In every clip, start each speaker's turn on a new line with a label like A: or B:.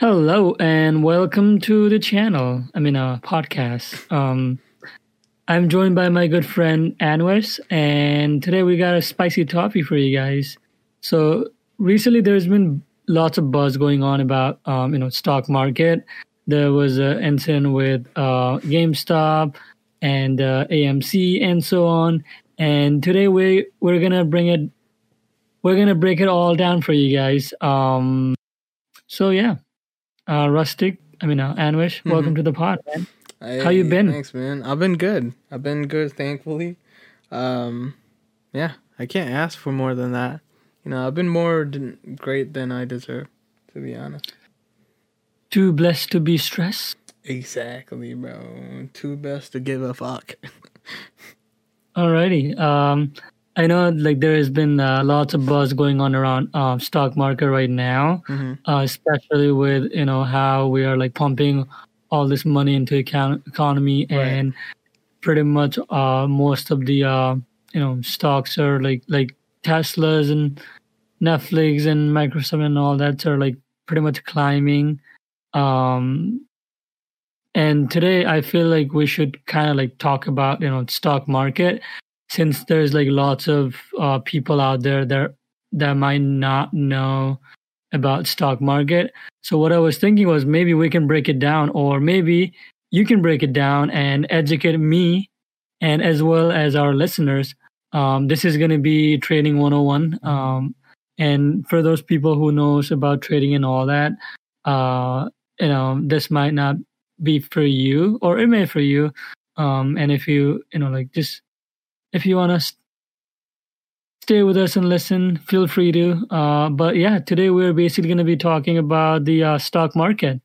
A: Hello and welcome to the channel. I mean, a podcast. Um, I'm joined by my good friend Anwes, and today we got a spicy topic for you guys. So recently, there's been lots of buzz going on about um, you know stock market. There was an incident with uh, GameStop and uh, AMC and so on. And today we we're gonna bring it. We're gonna break it all down for you guys. Um, so yeah, uh, Rustic. I mean, uh, Anwish,
B: Mm-hmm.
A: welcome to the pod, man.
B: Hey,
A: How you been?
B: Thanks, man. I've been good. I've been good, thankfully. Um, yeah, I can't ask for more than that. You know, I've been more than great than I deserve, to be honest.
A: Too blessed to be stressed.
B: Exactly, bro. Too blessed to give a fuck.
A: Alrighty. Um, I know like there has been uh, lots of buzz going on around um, stock market right now,
B: Mhm.
A: uh, especially with you know how we are like pumping all this money into econ- economy
B: Right.
A: and pretty much uh, most of the uh, you know stocks are like like Teslas and Netflix and Microsoft and all that are like pretty much climbing. Um, and today I feel like we should kind of like talk about you know stock market since there's like lots of uh, people out there that that might not know about stock market. So what I was thinking was maybe we can break it down, or maybe you can break it down and educate me, and as well as our listeners. Um, this is going to be trading 101. Um, and for those people who knows about trading and all that, uh, you know, this might not be for you, or it may for you. Um, and if you, you know, like just if you want to stay with us and listen, feel free to. Uh, but yeah, today we're basically going to be talking about the uh, stock market.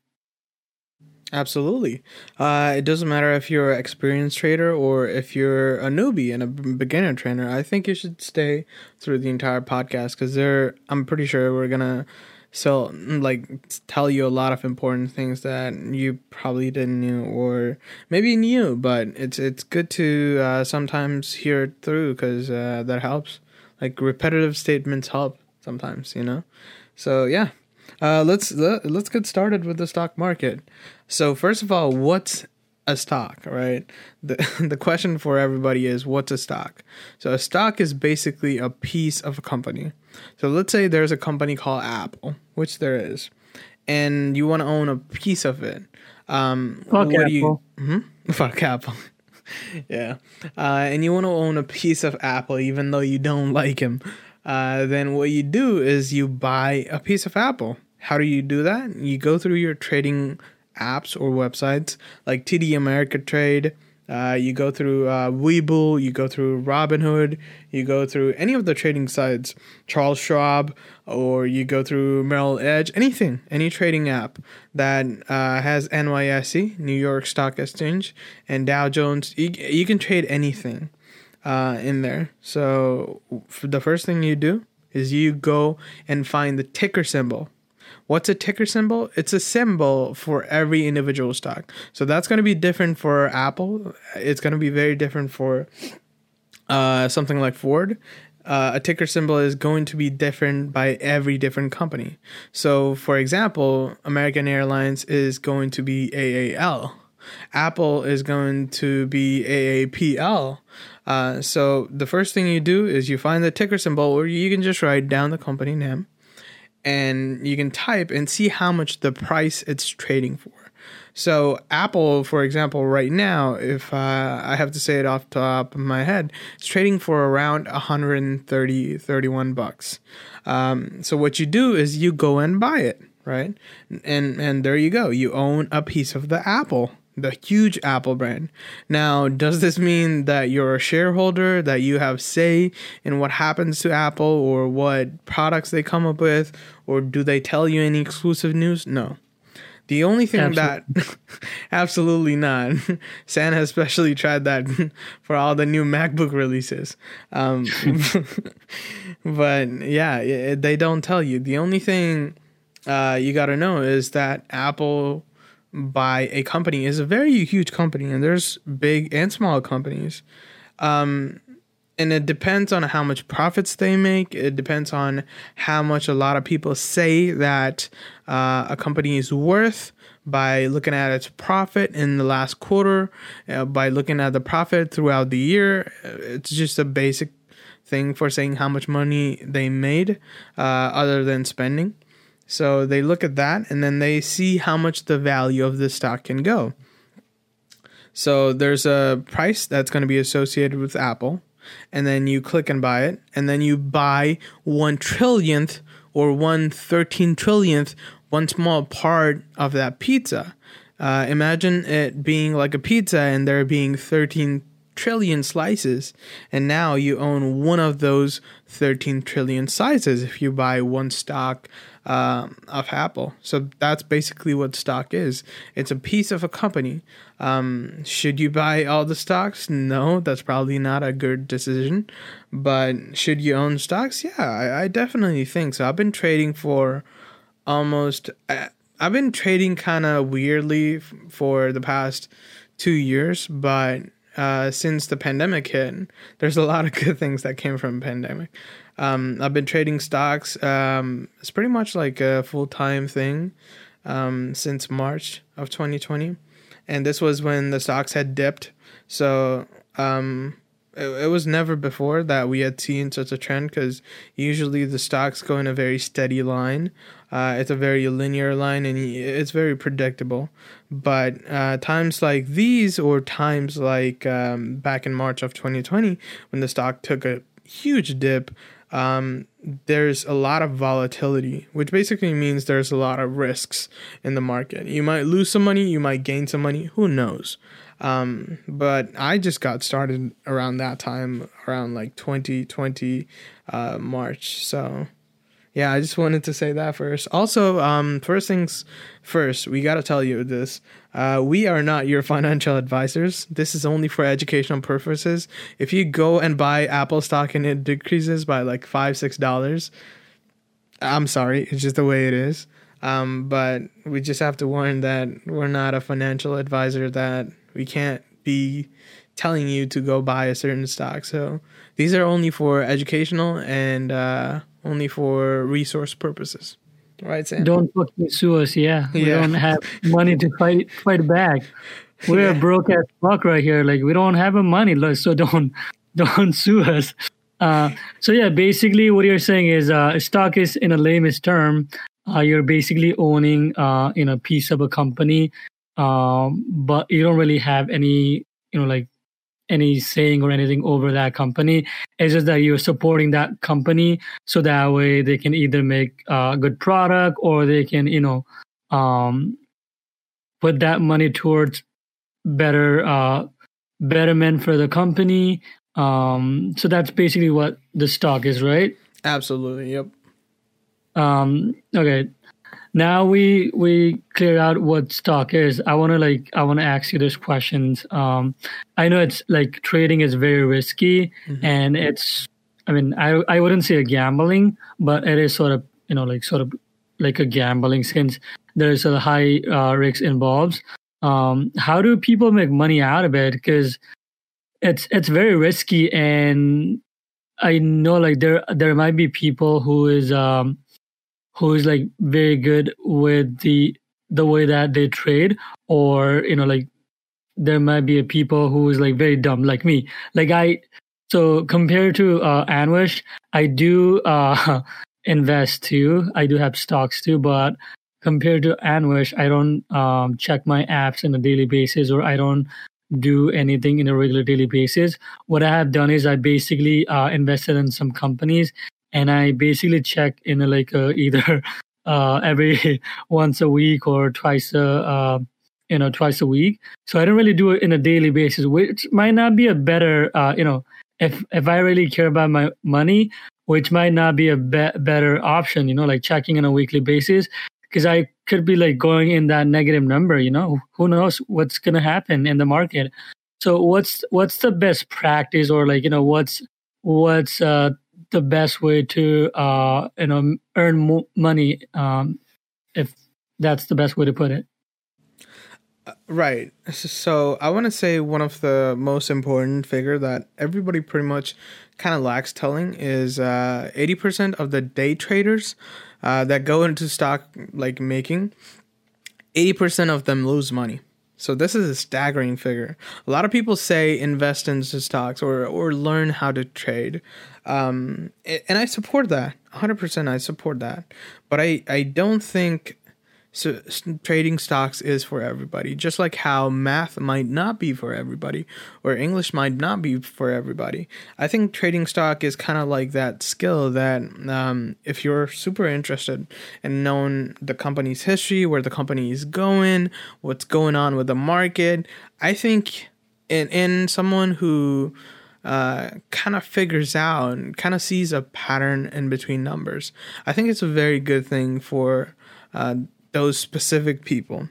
B: Absolutely. Uh, it doesn't matter if you're an experienced trader or if you're a newbie and a beginner trader. I think you should stay through the entire podcast because there, I'm pretty sure we're gonna sell like tell you a lot of important things that you probably didn't know or maybe knew, but it's it's good to uh, sometimes hear it through because uh, that helps. Like repetitive statements help sometimes, you know. So yeah, uh, let's let's get started with the stock market. So first of all, what's a stock, right? The the question for everybody is what's a stock? So a stock is basically a piece of a company. So let's say there's a company called Apple, which there is, and you want to own a piece of it. Um,
A: Fuck
B: what do you?
A: Apple.
B: Mhm. Fuck Apple. yeah, uh, and you want to own a piece of Apple, even though you don't like him. Uh, then what you do is you buy a piece of Apple. How do you do that? You go through your trading apps or websites like TD Ameritrade. Uh, you go through uh, you go through Robinhood, you go through any of the trading sites, Charles Schwab, or you go through Merrill Edge, anything, any trading app that uh, has NYSE, New York Stock Exchange, and Dow Jones. You, you can trade anything uh, in there. So the first thing you do is you go and find the ticker symbol. What's a ticker symbol? It's a symbol for every individual stock. So that's going to be different for Apple. It's going to be very different for uh, something like Ford. Uh, a ticker symbol is going to be different by every different company. So, for example, American Airlines is going to be AAL. Apple is going to be AAPL. Uh, so the first thing you do is you find the ticker symbol, or you can just write down the company name, and you can type and see how much the price it's trading for. So Apple, for example, right now, if uh, I have to say it off the top of my head, it's trading for around 130, 31 bucks. Um, so what you do is you go and buy it, right? And and there you go. You own a piece of the Apple, the huge Apple brand. Now, does this mean that you're a shareholder, that you have say in what happens to Apple or what products they come up with, or do they tell you any exclusive news? No. The only thing that absolutely not. San has especially tried that for all the new MacBook releases. Um, but yeah, it, they don't tell you. The only thing uh, you got to know is that Apple by a company is a very huge company, and there's big and small companies. Um, and it depends on how much profits they make. It depends on how much a lot of people say that uh, a company is worth by looking at its profit in the last quarter, uh, by looking at the profit throughout the year. It's just a basic thing for saying how much money they made, uh, other than spending. So they look at that and then they see how much the value of the stock can go. So there's a price that's going to be associated with Apple, and then you click and buy it, and then you buy one trillionth or one thirteen trillionth, one small part of that pizza. Uh, imagine it being like a pizza and there being 13 trillion slices, and now you own one of those 13 trillion slices if you buy one stock uh, of Apple. So that's basically what stock is. It's a piece of a company. Um, should you buy all the stocks? No, that's probably not a good decision. But should you own stocks? Yeah, I, I definitely think so. I've been trading for almost. Uh, I've been trading kind of weirdly for the past two years, but uh, since the pandemic hit, there's a lot of good things that came from pandemic. Um, I've been trading stocks. Um, it's pretty much like a full time thing um, since March of 2020, and this was when the stocks had dipped. So um, it, it was never before that we had seen such a trend because usually the stocks go in a very steady line. Uh, it's a very linear line and it's very predictable. But uh, times like these, or times like um, back in March of 2020, when the stock took a huge dip, um, there's a lot of volatility, which basically means there's a lot of risks in the market. You might lose some money, you might gain some money, who knows? Um, but I just got started around that time, around like 2020 uh, March. So yeah, I just wanted to say that first. Also, um, first things first, we got to tell you this. Uh, we are not your financial advisors. This is only for educational purposes. If you go and buy Apple stock and it decreases by like five, six dollars, I'm sorry, it's just the way it is. Um, but we just have to warn that we're not a financial advisor that we can't be telling you to go buy a certain stock. So these are only for educational and uh, only for resource purposes. Right, Sam?
A: Don't fucking sue us. Yeah, we yeah. don't have money to fight fight back. We're yeah. broke as fuck right here. Like we don't have a money, so don't don't sue us. Uh, so yeah, basically what you're saying is uh, stock is in a lamest term. Uh, you're basically owning uh, in a piece of a company um, but you don't really have any you know like any saying or anything over that company. It's just that you're supporting that company so that way they can either make a good product or they can you know um, put that money towards better uh, betterment for the company. Um, so that's basically what the stock is right?
B: Absolutely yep.
A: Um, okay now we we clear out what stock is. I want to like i want to ask you those questions. Um i know it's like trading is very risky mm-hmm. and it's i mean i i wouldn't say a gambling but it is sort of you know like sort of like a gambling since there's a high uh, risk involved. Um how do people make money out of it? Because it's it's very risky and i know like there there might be people who is um who is like very good with the the way that they trade or you know like there might be a people who is like very dumb like me. Like i so compared to uh anwish i do uh invest too. I do have stocks too but compared to anwish i don't um check my apps on a daily basis or i don't do anything in a regular daily basis. What i have done is i basically uh invested in some companies and I basically check in like a, either uh, every once a week or twice a uh, you know twice a week. So I don't really do it in a daily basis, which might not be a better uh, you know if if I really care about my money, which might not be a be- better option. You know, like checking on a weekly basis. Because I could be like going in that negative number, you know, who knows what's gonna happen in the market. So what's what's the best practice, or like you know, what's what's uh, the best way to uh, you know earn mo- money um, if that's the best way to put it
B: Right. So I want to say one of the most important figure that everybody pretty much kind of lacks telling is uh, 80% of the day traders uh, that go into stock like making, 80% of them lose money. So this is a staggering figure. A lot of people say invest into stocks or or learn how to trade, um, and I support that. 100%. I support that, but I I don't think so trading stocks is for everybody just like how math might not be for everybody or english might not be for everybody i think trading stock is kind of like that skill that um, if you're super interested in knowing the company's history where the company is going what's going on with the market i think in, in someone who uh, kind of figures out and kind of sees a pattern in between numbers. I think it's a very good thing for uh, those specific people.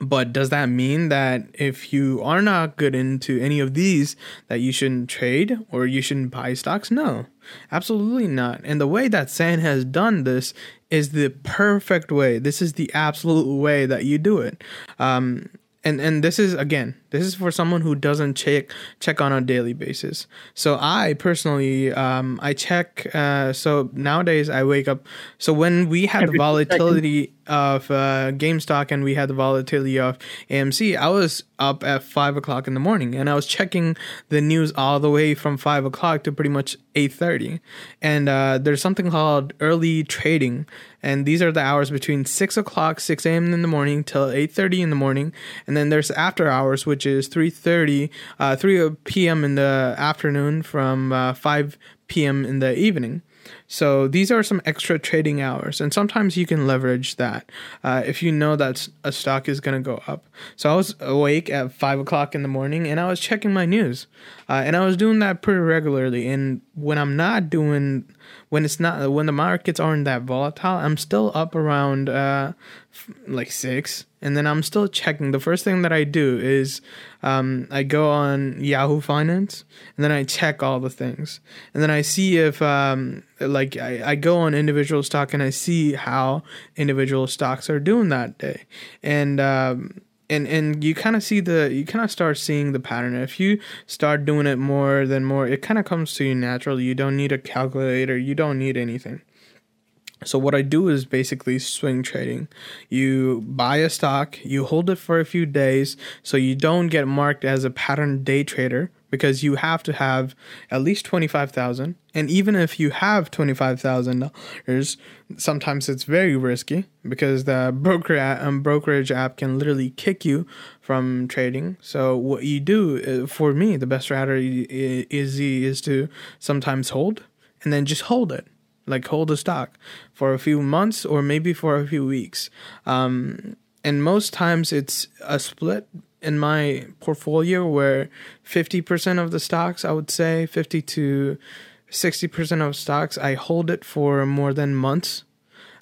B: But does that mean that if you are not good into any of these, that you shouldn't trade or you shouldn't buy stocks? No, absolutely not. And the way that San has done this is the perfect way. This is the absolute way that you do it. Um, and and this is again this is for someone who doesn't check check on a daily basis. So i personally um i check uh so nowadays i wake up so when we had the volatility of uh GameStop and we had the volatility of amc i was up at five o'clock in the morning and i was checking the news all the way from five o'clock to pretty much 8.30 and uh there's something called early trading. And these are the hours between 6 o'clock 6 a.m in the morning till 8.30 in the morning. And then there's after hours which is 3.30 uh, 3 p.m in the afternoon from uh, 5 p.m in the evening so these are some extra trading hours, and sometimes you can leverage that uh, if you know that a stock is going to go up. So I was awake at five o'clock in the morning, and I was checking my news, uh, and I was doing that pretty regularly. And when I'm not doing, when it's not, when the markets aren't that volatile, I'm still up around uh, like six. And then I'm still checking. The first thing that I do is um, I go on Yahoo Finance and then I check all the things, and then I see if um, like I, I go on individual stock and I see how individual stocks are doing that day, and um, and and you kind of see the you kind of start seeing the pattern. If you start doing it more than more it kind of comes to you naturally. You don't need a calculator. You don't need anything. So what I do is basically swing trading. You buy a stock, you hold it for a few days so you don't get marked as a pattern day trader because you have to have at least 25,000 and even if you have $25,000 sometimes it's very risky because the broker um, brokerage app can literally kick you from trading. So what you do uh, for me the best strategy is is to sometimes hold and then just hold it like hold a stock for a few months or maybe for a few weeks. Um, and most times it's a split in my portfolio where 50% of the stocks, I would say 50 to 60% of stocks, I hold it for more than months.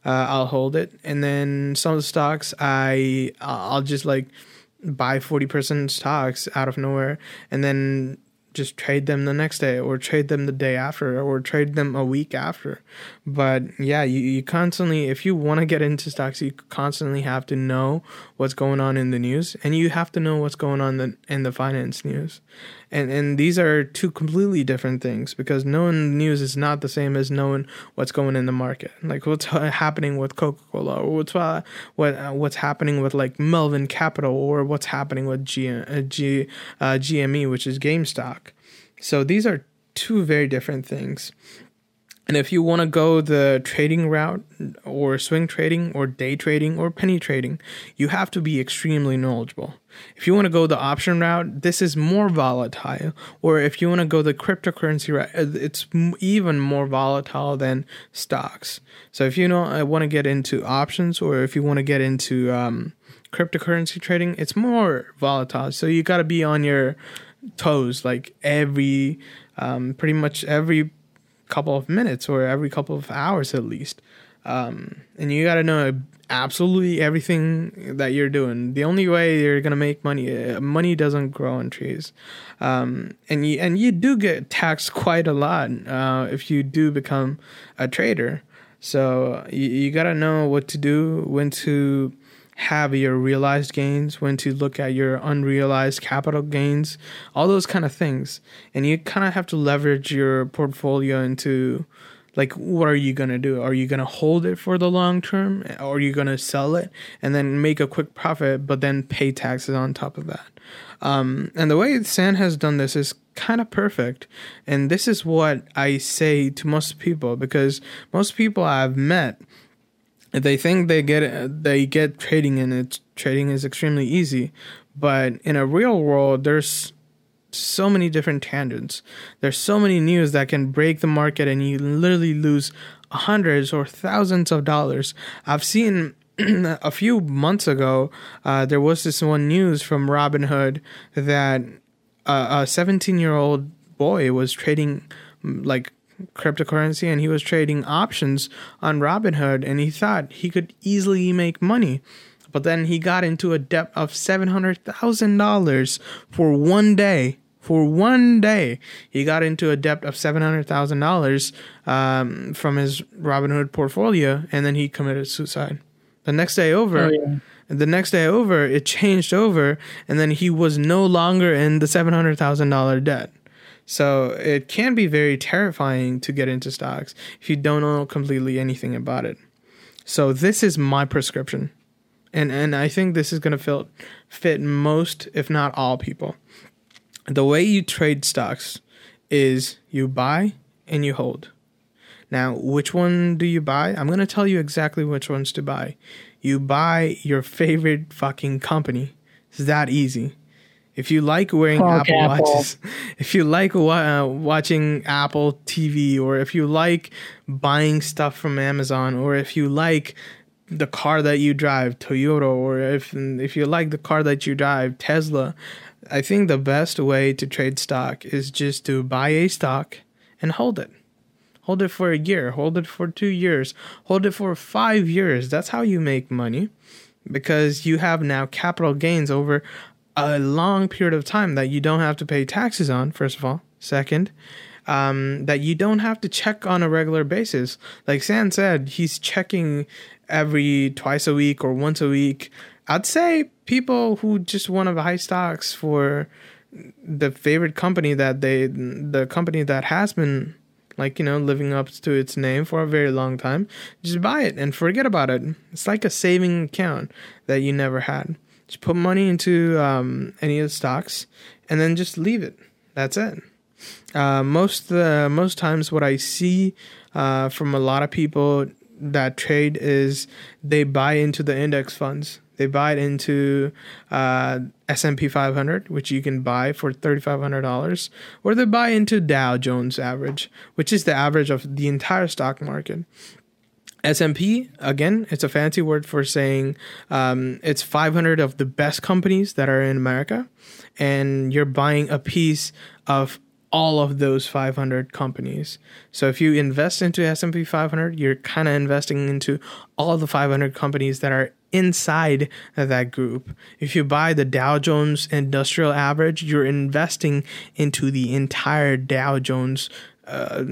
B: Uh, I'll hold it. And then some of the stocks, I, I'll just like buy 40% stocks out of nowhere and then just trade them the next day or trade them the day after or trade them a week after. But yeah, you, you constantly, if you want to get into stocks, you constantly have to know what's going on in the news and you have to know what's going on in the, in the finance news. And and these are two completely different things because knowing news is not the same as knowing what's going in the market. Like what's happening with coca-cola or what's uh, what uh, what's happening with like melvin capital or what's happening with G, uh, G, uh, gme which is GameStop. So these are two very different things and if you want to go the trading route or swing trading or day trading or penny trading, you have to be extremely knowledgeable. If you want to go the option route, this is more volatile. Or if you want to go the cryptocurrency route, uh, it's even more volatile than stocks. So if you know I uh, want to get into options or if you want to get into um, cryptocurrency trading, it's more volatile. So you got to be on your toes like every um, pretty much every couple of minutes or every couple of hours at least. Um, and you got to know absolutely everything that you're doing. The only way you're gonna make money, uh, money doesn't grow on trees, um, and you and you do get taxed quite a lot uh, if you do become a trader. So you, you got to know what to do, when to have your realized gains, when to look at your unrealized capital gains, all those kind of things. And you kind of have to leverage your portfolio into like what are you going to do? Are you going to hold it for the long term or are you going to sell it and then make a quick profit but then pay taxes on top of that? Um, and the way San has done this is kind of perfect. And this is what I say to most people because most people I've met they think they get they get trading and it trading is extremely easy but in a real world there's so many different tangents. There's so many news that can break the market and you literally lose hundreds or thousands of dollars. I've seen a few months ago uh, there was this one news from robinhood that a 17 year old boy was trading like cryptocurrency and he was trading options on Robinhood and he thought he could easily make money. But then he got into a debt of $700,000 for one day. For one day, he got into a debt of $700,000 um, from his Robinhood portfolio and then he committed suicide. The next day over, oh, yeah. the next day over, it changed over and then he was no longer in the $700,000 debt. So it can be very terrifying to get into stocks if you don't know completely anything about it. So this is my prescription. And and I think this is going to fit fit most if not all people. The way you trade stocks is you buy and you hold. Now, which one do you buy? I'm going to tell you exactly which ones to buy. You buy your favorite fucking company. It's that easy. If you like wearing Fuck Apple, Apple, watches, if you like uh, watching Apple TV, or if you like buying stuff from Amazon, or if you like the car that you drive, Toyota, or if if you like the car that you drive, Tesla, I think the best way to trade stock is just to buy a stock and hold it. Hold it for a year, hold it for two years, hold it for five years. That's how you make money because you have now capital gains over a long period of time that you don't have to pay taxes on, first of all. Second, um, that you don't have to check on a regular basis. Like San said, he's checking every twice a week or once a week. I'd say people who just want to buy stocks for the favorite company that they, the company that has been like you know living up to its name for a very long time just buy it and forget about it it's like a saving account that you never had just put money into um, any of the stocks and then just leave it. That's it. Uh, most the most times, what I see uh, from a lot of people that trade is they buy into the index funds. They buy it into uh, S and P 500, which you can buy for thirty five hundred dollars, or they buy into Dow Jones average, which is the average of the entire stock market. S&P again, it's a fancy word for saying um, it's 500 of the best companies that are in America, and you're buying a piece of all of those 500 companies. So if you invest into S&P 500, you're kind of investing into all the 500 companies that are inside that group. If you buy the Dow Jones Industrial Average, you're investing into the entire Dow Jones uh,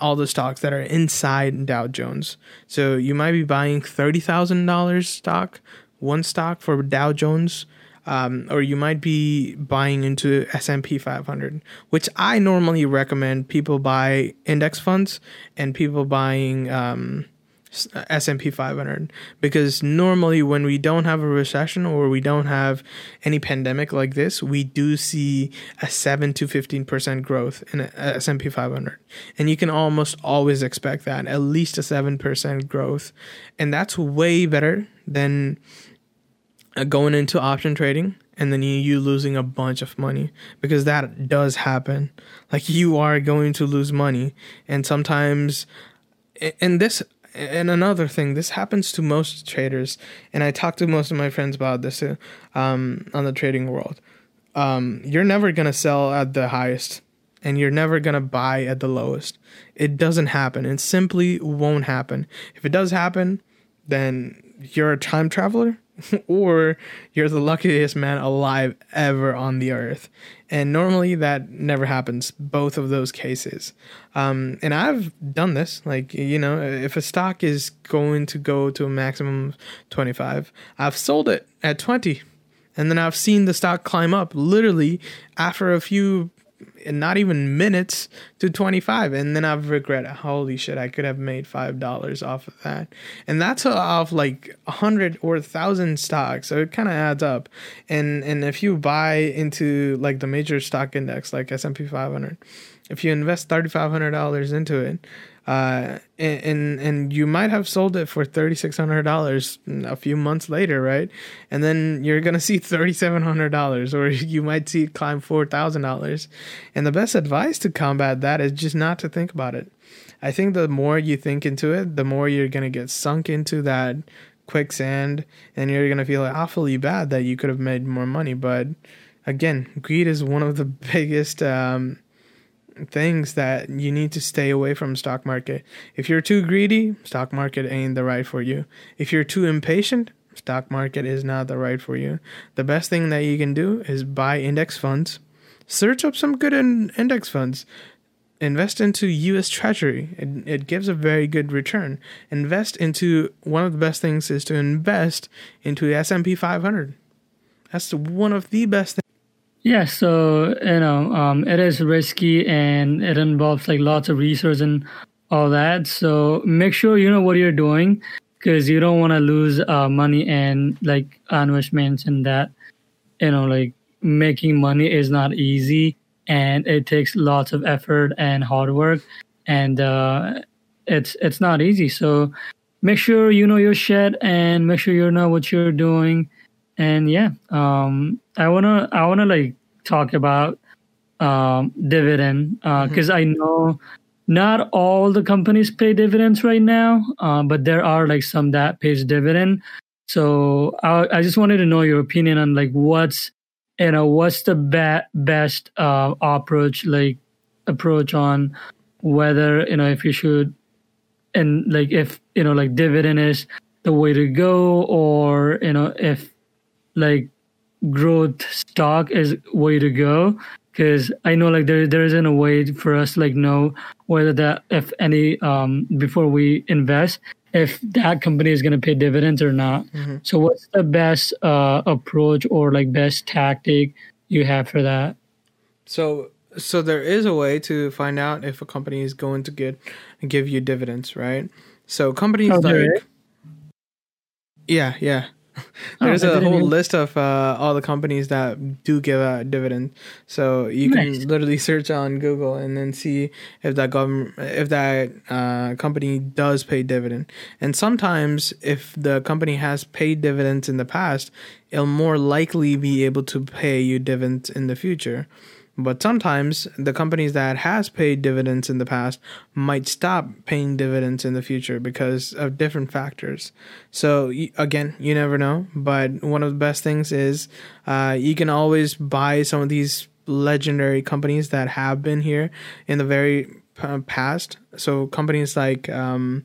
B: all the stocks that are inside Dow Jones. So you might be buying thirty thousand dollars stock, one stock for Dow Jones, um, or you might be buying into S and P 500, which I normally recommend people buy index funds and people buying. Um, S&P 500 because normally when we don't have a recession or we don't have any pandemic like this we do see a 7 to 15% growth in S&P 500 and you can almost always expect that at least a 7% growth. And that's way better than uh, going into option trading and then you, you losing a bunch of money. Because that does happen. Like you are going to lose money. And sometimes and this and another thing, this happens to most traders, and I talk to most of my friends about this uh, um, on the trading world. Um, you're never gonna sell at the highest, and you're never gonna buy at the lowest. It doesn't happen. It simply won't happen. If it does happen, then you're a time traveler. or you're the luckiest man alive ever on the earth. And normally that never happens, both of those cases. Um, and I've done this. Like, you know, if a stock is going to go to a maximum of 25, I've sold it at 20. And then I've seen the stock climb up literally after a few not even minutes to 25 and then i've regretted holy shit i could have made five dollars off of that. And that's off like a hundred or a thousand stocks. So it kind of adds up. And and if you buy into like the major stock index like s&p 500 if you invest $3500 into it uh, and and you might have sold it for thirty six hundred dollars a few months later, right? And then you're gonna see thirty seven hundred dollars, or you might see it climb four thousand dollars. And the best advice to combat that is just not to think about it. I think the more you think into it, the more you're gonna get sunk into that quicksand, and you're gonna feel awfully bad that you could have made more money. But again, greed is one of the biggest. Um, things that you need to stay away from stock market. If you're too greedy, stock market ain't the right for you. If you're too impatient, stock market is not the right for you. The best thing that you can do is buy index funds. Search up some good in- index funds. Invest into US Treasury. It, it gives a very good return. Invest into one of the best things is to invest into S&P 500. That's one of the best things
A: yeah, so you know, um, it is risky and it involves like lots of research and all that. So make sure you know what you're doing because you don't want to lose uh, money and like investments mentioned, that. You know, like making money is not easy and it takes lots of effort and hard work, and uh, it's it's not easy. So make sure you know your shit and make sure you know what you're doing and yeah um i want to i want to like talk about um dividend uh because mm-hmm. i know not all the companies pay dividends right now uh, but there are like some that pays dividend so I, I just wanted to know your opinion on like what's you know what's the be- best uh approach like approach on whether you know if you should and like if you know like dividend is the way to go or you know if like growth stock is way to go because I know like there there isn't a way for us to like know whether that if any um before we invest if that company is going to pay dividends or not. Mm-hmm. So what's the best uh approach or like best tactic you have for that?
B: So so there is a way to find out if a company is going to get give you dividends, right? So companies like yeah, yeah. There's oh, a whole list of uh, all the companies that do give a dividend. So you nice. can literally search on Google and then see if that government, if that uh, company does pay dividend. And sometimes, if the company has paid dividends in the past, it'll more likely be able to pay you dividends in the future. But sometimes the companies that has paid dividends in the past might stop paying dividends in the future because of different factors. So again, you never know. But one of the best things is uh, you can always buy some of these legendary companies that have been here in the very past. So companies like um,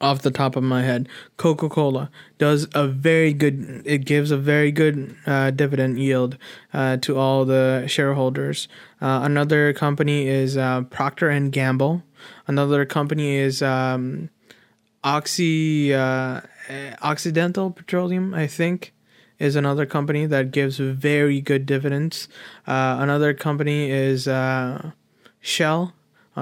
B: off the top of my head, Coca Cola does a very good. It gives a very good uh, dividend yield uh, to all the shareholders. Uh, another company is uh, Procter and Gamble. Another company is um, Oxy uh, Occidental Petroleum, I think, is another company that gives very good dividends. Uh, another company is Shell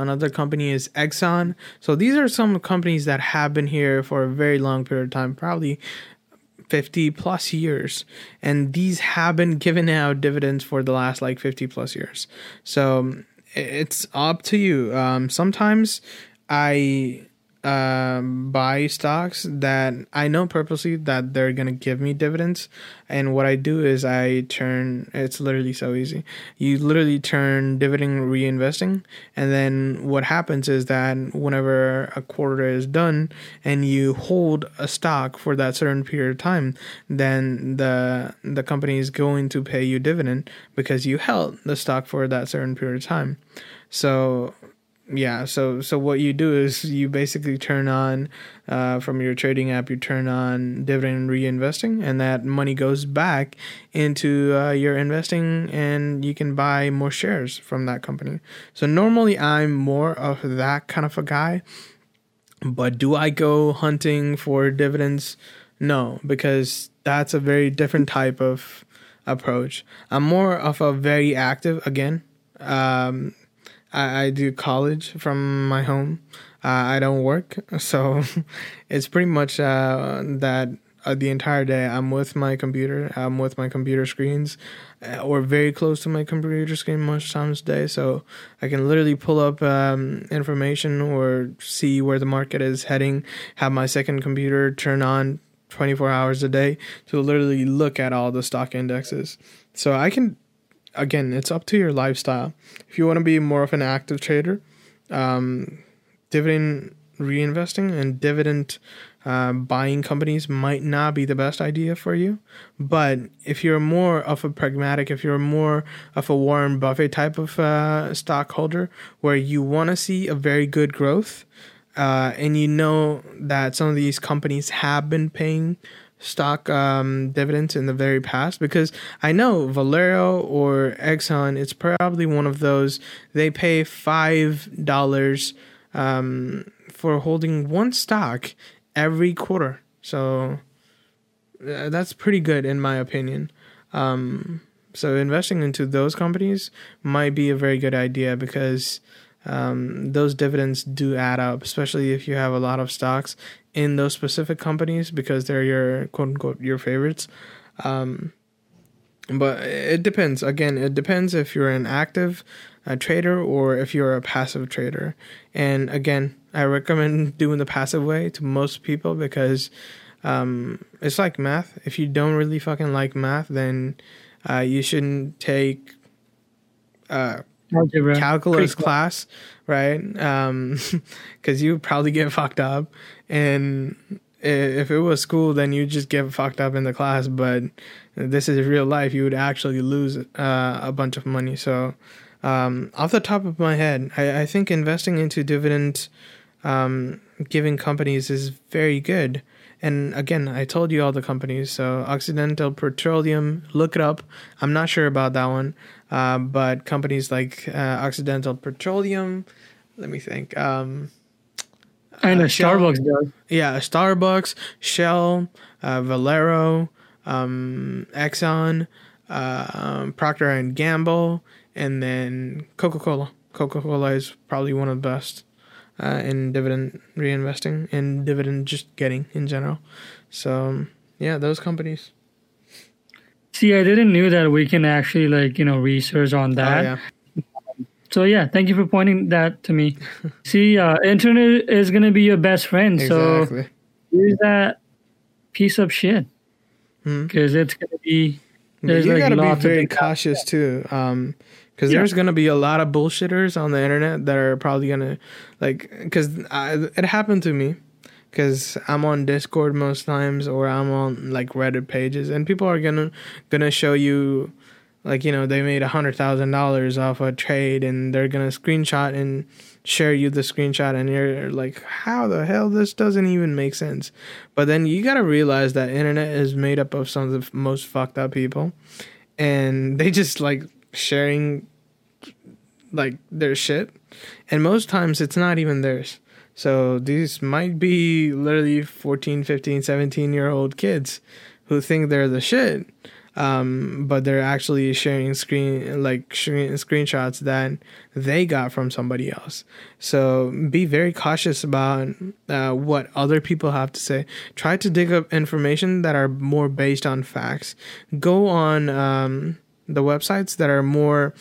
B: Another company is Exxon. So these are some companies that have been here for a very long period of time, probably 50 plus years. And these have been giving out dividends for the last like 50 plus years. So it's up to you. Um, sometimes I um, buy stocks that I know purposely that they're gonna give me dividends, and what I do is I turn. It's literally so easy. You literally turn dividend reinvesting, and then what happens is that whenever a quarter is done, and you hold a stock for that certain period of time, then the the company is going to pay you dividend because you held the stock for that certain period of time. So yeah so so what you do is you basically turn on uh, from your trading app you turn on dividend reinvesting and that money goes back into uh, your investing and you can buy more shares from that company. So normally i'm more of that kind of a guy but do i go hunting for dividends? No because that's a very different type of approach. I'm more of a very active again um, I, I do college from my home. Uh, I don't work, so it's pretty much uh, that uh, the entire day I'm with my computer. I'm with my computer screens, uh, or very close to my computer screen most times a day. So I can literally pull up um, information or see where the market is heading. Have my second computer turn on 24 hours a day to literally look at all the stock indexes. So I can again, it's up to your lifestyle. If you want to be more of an active trader, um, dividend reinvesting and dividend uh, buying companies might not be the best idea for you. But if you're more of a pragmatic, if you're more of a Warren Buffett type of uh, stockholder where you want to see a very good growth, uh, and you know that some of these companies have been paying stock um, dividends in the very past because I know Valero or Exxon, it's probably one of those. They pay five dollars um, for holding one stock every quarter, so uh, that's pretty good in my opinion. Um, so investing into those companies might be a very good idea because um, those dividends do add up, especially if you have a lot of stocks in those specific companies because they're your quote unquote your favorites. Um, but it depends. Again, it depends if you're an active uh, trader or if you're a passive trader. And again, I recommend doing the passive way to most people because um, it's like math. If you don't really fucking like math, then uh, you shouldn't take uh, Algebra. calculus class, right? Um, because you probably get fucked up, and if it was school, then you just get fucked up in the class. But this is real life; you would actually lose uh, a bunch of money. So, um, off the top of my head, I, I think investing into dividend um, giving companies is very good. And again, I told you all the companies. So Occidental Petroleum, look it up. I'm not sure about that one, uh, but companies like uh, Occidental Petroleum. Let me think. Um,
A: I know uh, Starbucks does.
B: Yeah, Starbucks, Shell, uh, Valero, um, Exxon, uh, um, Procter and Gamble, and then Coca Cola. Coca Cola is probably one of the best uh, in dividend reinvesting and dividend just getting in general. So yeah, those companies.
A: See, I didn't knew that we can actually like you know research on that. Oh, yeah. So yeah, thank you for pointing that to me. See, uh, internet is gonna be your best friend. Exactly. So use that piece of shit because hmm. it's gonna be.
B: There's you like gotta be very cautious too. Um, because yeah. there's gonna be a lot of bullshitters on the internet that are probably gonna like because it happened to me because i'm on discord most times or i'm on like reddit pages and people are gonna gonna show you like you know they made a hundred thousand dollars off a trade and they're gonna screenshot and share you the screenshot and you're like how the hell this doesn't even make sense? But then you gotta realize that internet is made up of some of the most fucked up people and they just like sharing like their shit and most times it's not even theirs so these might be literally 14 15 17 year old kids who think they're the shit um, but they're actually sharing screen like screen, screenshots that they got from somebody else. So be very cautious about uh, what other people have to say. Try to dig up information that are more based on facts. Go on um, the websites that are more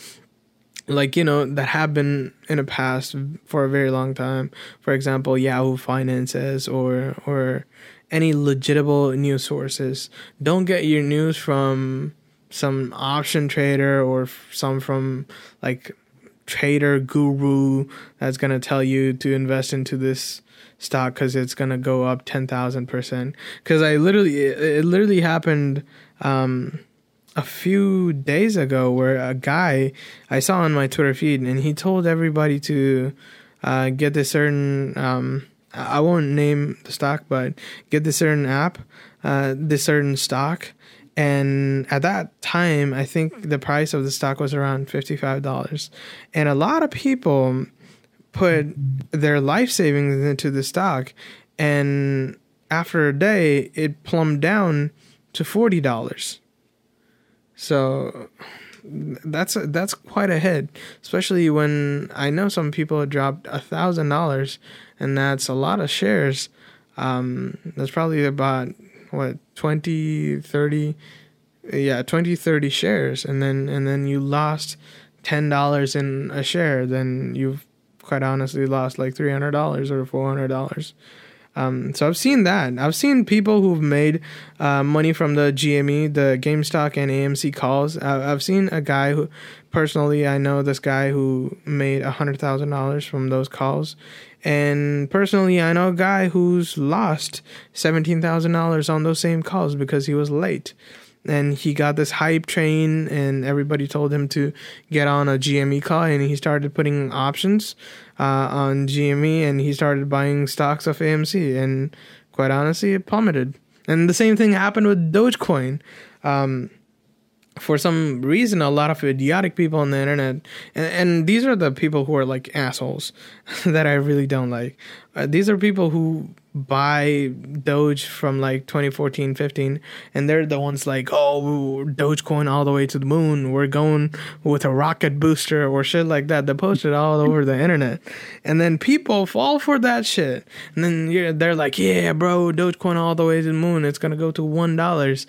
B: like you know that have been in the past for a very long time. For example yahoo finances or or any legitimate news sources. Don't get your news from some option trader or some from like trader guru that's going to tell you to invest into this stock because it's going to go up 10,000% because i literally it, it literally happened um a few days ago where a guy I saw on my Twitter feed and he told everybody to uh, get this certain um, I won't name the stock, but get this certain app, uh, this certain stock, and at that time, I think the price of the stock was around fifty five dollars, and a lot of people put their life savings into the stock, and after a day, it plumbed down to forty dollars. So that's that's quite a hit, especially when I know some people have dropped a thousand dollars, and that's a lot of shares. Um, that's probably about what 20, 30, yeah, 20, 30 shares, and then and then you lost ten dollars in a share, then you've quite honestly lost like three hundred dollars or four hundred dollars. Um, so I've seen that. I've seen people who've made uh, money from the GME, the GameStop and AMC calls. I've seen a guy who, personally, I know this guy who made hundred thousand dollars from those calls, and personally, I know a guy who's lost seventeen thousand dollars on those same calls because he was late and he got this hype train and everybody told him to get on a GME call and he started putting options uh, on GME and he started buying stocks of AMC and quite honestly it plummeted. And the same thing happened with Dogecoin. Um, for some reason, a lot of idiotic people on the internet, and, and these are the people who are like assholes that I really don't like. Uh, these are people who buy Doge from like 2014, 15, and they're the ones like, oh, Dogecoin all the way to the moon. We're going with a rocket booster or shit like that. They post it all over the internet, and then people fall for that shit. And then they're like, yeah, bro, Dogecoin all the way to the moon. It's gonna go to one dollars,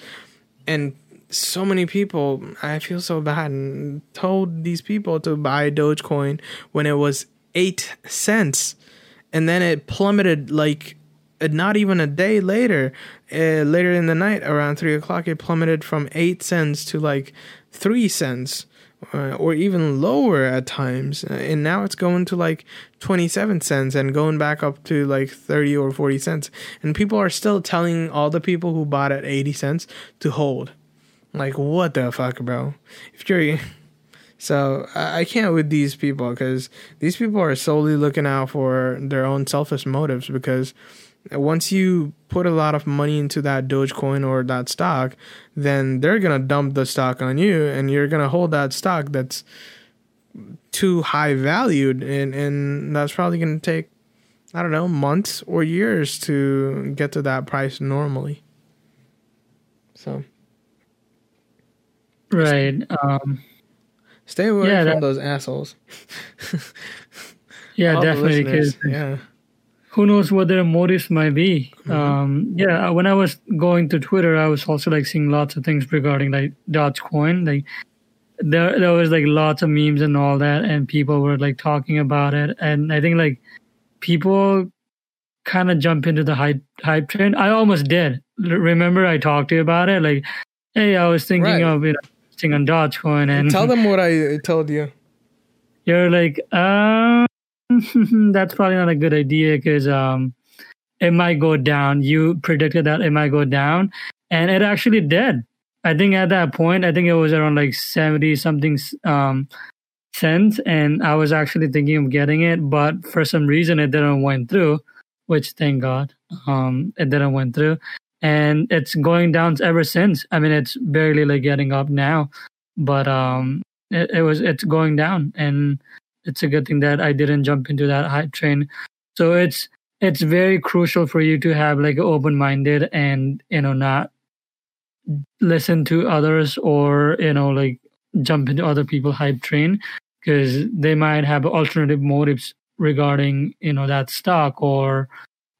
B: and so many people, I feel so bad, and told these people to buy Dogecoin when it was eight cents, and then it plummeted like uh, not even a day later. Uh, later in the night, around three o'clock, it plummeted from eight cents to like three cents. Uh, or even lower at times. Uh, and now it's going to like 27 cents and going back up to like 30 or 40 cents. And people are still telling all the people who bought at 80 cents to hold. Like, what the fuck, bro? If you're. So I can't with these people because these people are solely looking out for their own selfish motives. Because once you put a lot of money into that Dogecoin or that stock, then they're gonna dump the stock on you, and you're gonna hold that stock that's too high valued, and and that's probably gonna take I don't know months or years to get to that price normally. So.
A: Right. Um,
B: Stay away yeah, from that, those assholes.
A: yeah, All definitely. Because
B: yeah.
A: who knows what their motives might be? Mm-hmm. Um, yeah, when I was going to Twitter, I was also like seeing lots of things regarding like Dogecoin. Like there, there was like lots of memes and all that, and people were like talking about it. And I think like people kind of jump into the hype hype train. I almost did. Remember, I talked to you about it. Like, hey, I was thinking right. of you know on Dogecoin and
B: tell them what I told you.
A: You're like, um, that's probably not a good idea because um, it might go down. You predicted that it might go down, and it actually did. I think at that point, I think it was around like seventy something um, cents, and I was actually thinking of getting it, but for some reason it didn't went through. Which thank God, um, it didn't went through and it's going down ever since. I mean, it's barely like getting up now, but um, it, it was it's going down, and it's a good thing that I didn't jump into that hype train. So it's it's very crucial for you to have like open minded and you know not listen to others or you know like jump into other people hype train because they might have alternative motives regarding you know that stock or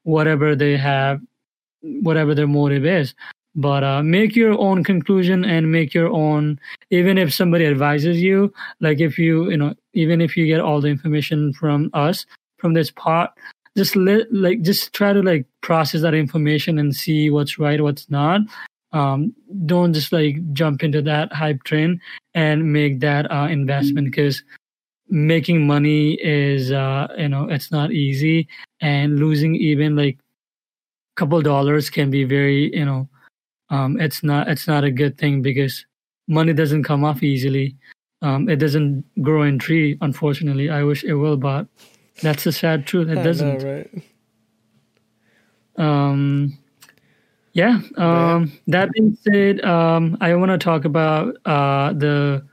A: whatever they have whatever their motive is. But uh, make your own conclusion and make your own even if somebody advises you like if you you know even if you get all the information from us from this part just let like just try to like process that information and see what's right what's not. Um, don't just like jump into that hype train and make that uh, investment because making money is uh, you know it's not easy. And losing even like couple dollars can be very you know um, it's not it's not a good thing because money doesn't come off easily um, it doesn't grow in tree unfortunately i wish it will but That's the sad truth. It doesn't.
B: Know, right?
A: Um, yeah. Um, that being said, um, I want to talk about uh, the,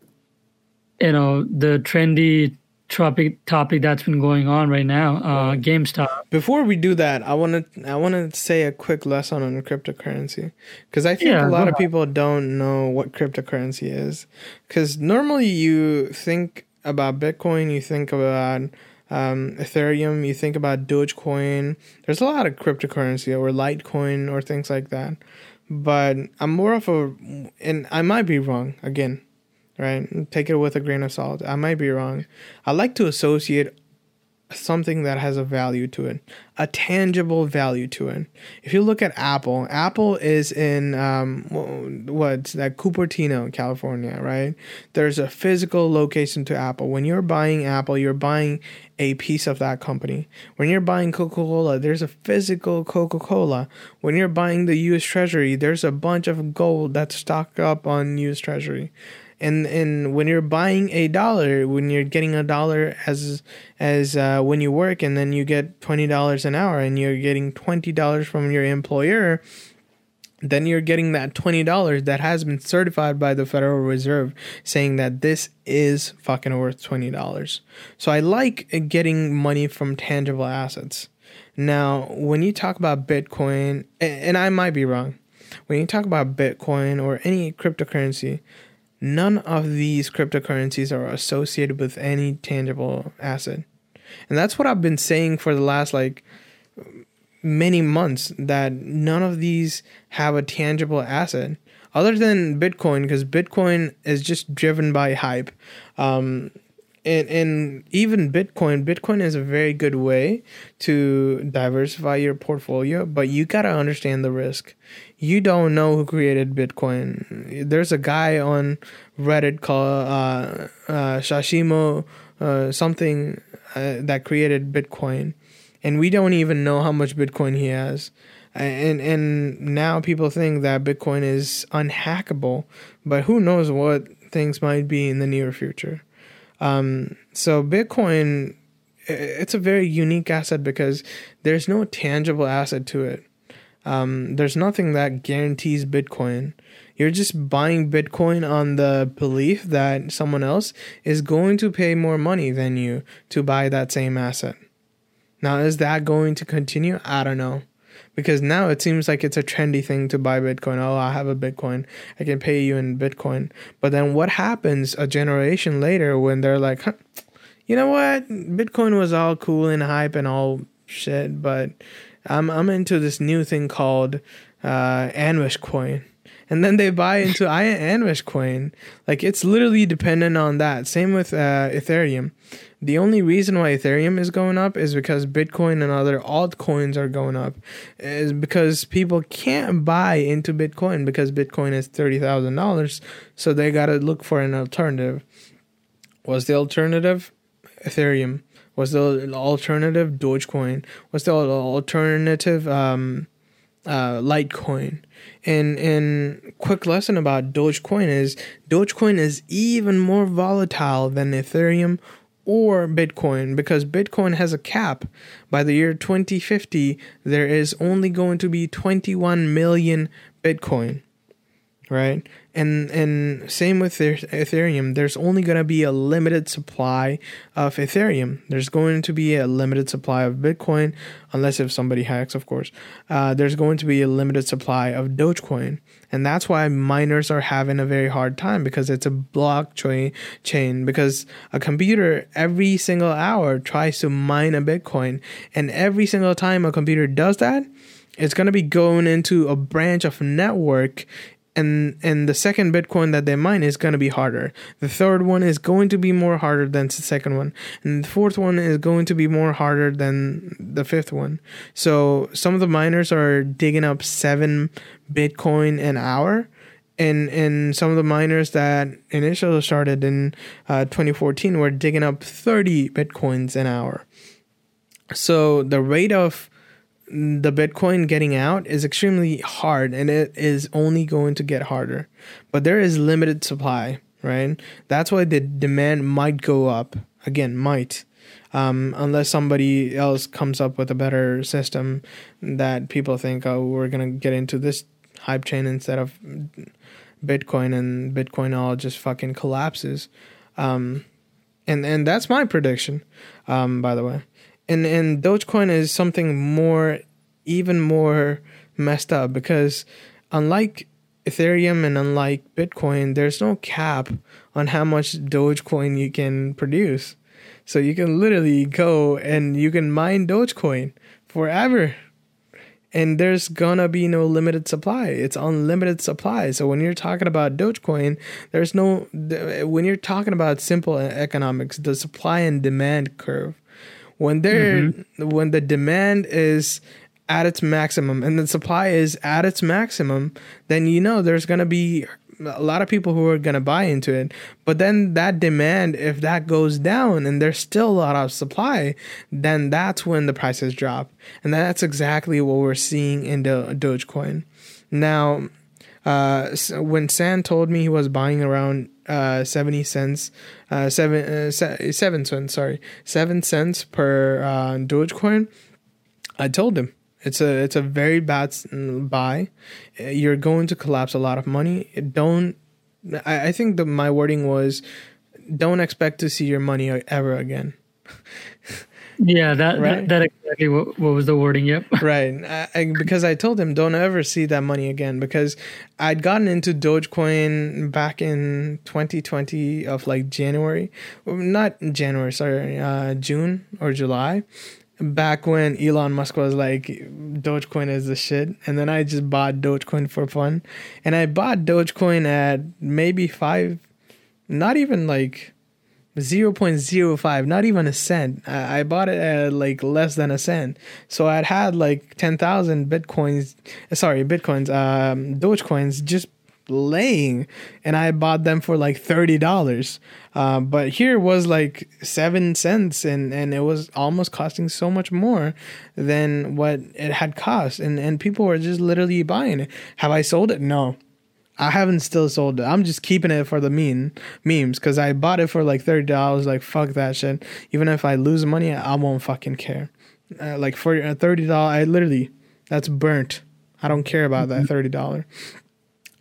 A: you know, the trendy topic topic that's been going on right now. Uh, GameStop.
B: Before we do that, I want to I want to say a quick lesson on cryptocurrency because I think
A: Yeah,
B: a lot of people don't know what cryptocurrency is. Because normally you think about Bitcoin, you think about um, Ethereum, you think about Dogecoin. There's a lot of cryptocurrency or Litecoin or things like that. But I'm more of a, and I might be wrong again, right? Take it with a grain of salt. I might be wrong. I like to associate something that has a value to it, a tangible value to it. If you look at Apple, Apple is in um, wh- what's that Cupertino, California, right? There's a physical location to Apple. When you're buying Apple, you're buying a piece of that company. When you're buying Coca Cola, there's a physical Coca Cola. When you're buying the U.S. Treasury, there's a bunch of gold that's stocked up on U.S. Treasury and and when you're buying a dollar when you're getting a dollar as as uh, when you work and then you get $20 an hour and you're getting $20 from your employer then you're getting that $20 that has been certified by the Federal Reserve saying that this is fucking worth $20. So I like getting money from tangible assets. Now, when you talk about Bitcoin, and I might be wrong, when you talk about Bitcoin or any cryptocurrency, none of these cryptocurrencies are associated with any tangible asset. And that's what I've been saying for the last like many months that none of these have a tangible asset other than Bitcoin because Bitcoin is just driven by hype. Um, and, and even Bitcoin, Bitcoin is a very good way to diversify your portfolio, but you got to understand the risk. You don't know who created Bitcoin. There's a guy on Reddit called uh, uh, Shashimo uh, something uh, that created Bitcoin, and we don't even know how much Bitcoin he has. And and now people think that Bitcoin is unhackable, but who knows what things might be in the near future. Um, so Bitcoin, it's a very unique asset because there's no tangible asset to it. Um, there's nothing that guarantees Bitcoin. You're just buying Bitcoin on the belief that someone else is going to pay more money than you to buy that same asset. Now, is that going to continue? I don't know. Because now it seems like it's a trendy thing to buy Bitcoin. Oh, I have a Bitcoin. I can pay you in Bitcoin. But then what happens a generation later when they're like, huh, you know what? Bitcoin was all cool and hype and all shit, but I'm I'm into this new thing called uh, Anwish coin. And then they buy into I Anwish coin. Like it's literally dependent on that. Same with uh, Ethereum. The only reason why Ethereum is going up is because Bitcoin and other altcoins are going up. Is because people can't buy into Bitcoin because Bitcoin is thirty thousand dollars. So they gotta look for an alternative. Was the alternative Ethereum? Was the alternative Dogecoin? Was the alternative um, uh, Litecoin? And and quick lesson about Dogecoin is Dogecoin is even more volatile than Ethereum or Bitcoin because Bitcoin has a cap. By the year 2050, there is only going to be 21 million Bitcoin right? And and same with Ethereum. There's only going to be a limited supply of Ethereum. There's going to be a limited supply of Bitcoin, unless if somebody hacks, of course. Uh, there's going to be a limited supply of Dogecoin, and that's why miners are having a very hard time because it's a blockchain chain. Because a computer every single hour tries to mine a Bitcoin, and every single time a computer does that, it's going to be going into a branch of network and and the second bitcoin that they mine is going to be harder. The third one is going to be more harder than the second one and the fourth one is going to be more harder than the fifth one. So some of the miners are digging up 7 bitcoin an hour and and some of the miners that initially started in uh, 2014 were digging up 30 bitcoins an hour. So the rate of the Bitcoin getting out is extremely hard and it is only going to get harder. But there is limited supply, right? That's why the demand might go up again, might. Um, unless somebody else comes up with a better system that people think, oh, we're gonna get into this hype chain instead of Bitcoin, and Bitcoin all just fucking collapses. Um, and and that's my prediction, um, by the way. And and Dogecoin is something more, even more messed up because unlike Ethereum and unlike Bitcoin, there's no cap on how much Dogecoin you can produce. So you can literally go and you can mine Dogecoin forever. And there's gonna be no limited supply. It's unlimited supply. So when you're talking about Dogecoin, there's no, when you're talking about simple economics, the supply and demand curve, when there, mm-hmm. when the demand is at its maximum and the supply is at its maximum, then you know there's gonna be a lot of people who are going to buy into it. But then that demand, if that goes down and there's still a lot of supply, then that's when the prices drop. And that's exactly what we're seeing in the Dogecoin. Now, uh, when San told me he was buying around uh, 70 cents, uh, seven, uh, seven cents, sorry, seven cents per uh, Dogecoin, I told him it's a it's a very bad mm, buy. You're going to collapse a lot of money. Don't. I, I think that my wording was, don't expect to see your money ever again.
A: yeah, that, right? that that exactly what, what was the wording. Yep.
B: right, I, I, because I told him don't ever see that money again because I'd gotten into Dogecoin back in 2020 of like January, not January, sorry, uh, June or July, back when Elon Musk was like Dogecoin is the shit and then I just bought Dogecoin for fun and I bought Dogecoin at maybe 5 not even like 0.05 not even a cent I, I bought it at like less than a cent so I'd had like 10,000 bitcoins sorry bitcoins um Dogecoins just laying and I bought them for like $30. Uh, but here was like seven cents and, and it was almost costing so much more than what it had cost. And, and people were just literally buying it. Have I sold it? No. I haven't still sold it. I'm just keeping it for the meme memes because I bought it for like thirty dollars. Like fuck that shit. Even if I lose money, I won't fucking care. Uh, like for uh, thirty dollars, I literally that's burnt. I don't care about that mm-hmm. thirty dollar.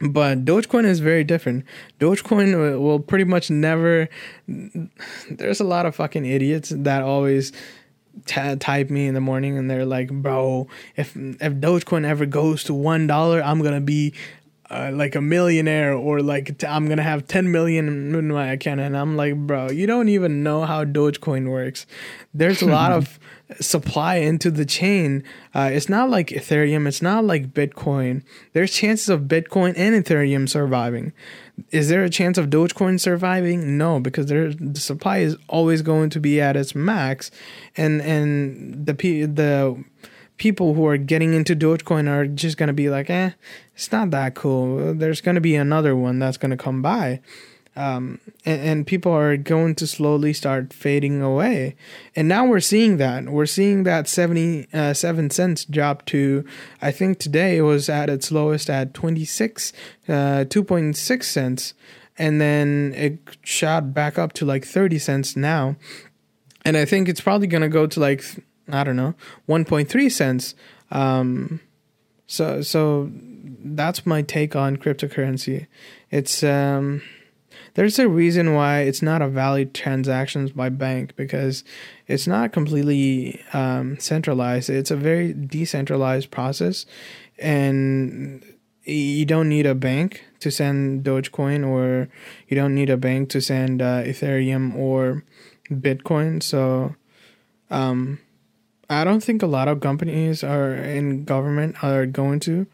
B: But Dogecoin is very different. Dogecoin will pretty much never. There's a lot of fucking idiots that always t- type me in the morning and they're like, "Bro, if if Dogecoin ever goes to one dollar, I'm gonna be uh, like a millionaire or like i I'm gonna have 10 million in my account and I'm like bro you don't even know how Dogecoin works. There's a lot of supply into the chain. Uh, it's not like Ethereum it's not like Bitcoin. There's chances of Bitcoin and Ethereum surviving. Is there a chance of Dogecoin surviving? No because there the supply is always going to be at its max. And and the the people who are getting into Dogecoin are just going to be like, eh, it's not that cool. There's going to be another one that's going to come by. Um, and, and, people are going to slowly start fading away. And now we're seeing that. We're seeing that 77 uh, cents drop to, I think today it was at its lowest at 26, uh, 2.6 cents. And then it shot back up to like 30 cents now. And I think it's probably going to go to like I don't know, 1.3 cents. Um, so so that's my take on cryptocurrency. It's um, there's a reason why it's not a valid transactions by bank because it's not completely um, centralized. It's a very decentralized process, and you don't need a bank to send Dogecoin, or you don't need a bank to send uh, Ethereum or Bitcoin. So, um, I don't think a lot of companies are in government are going to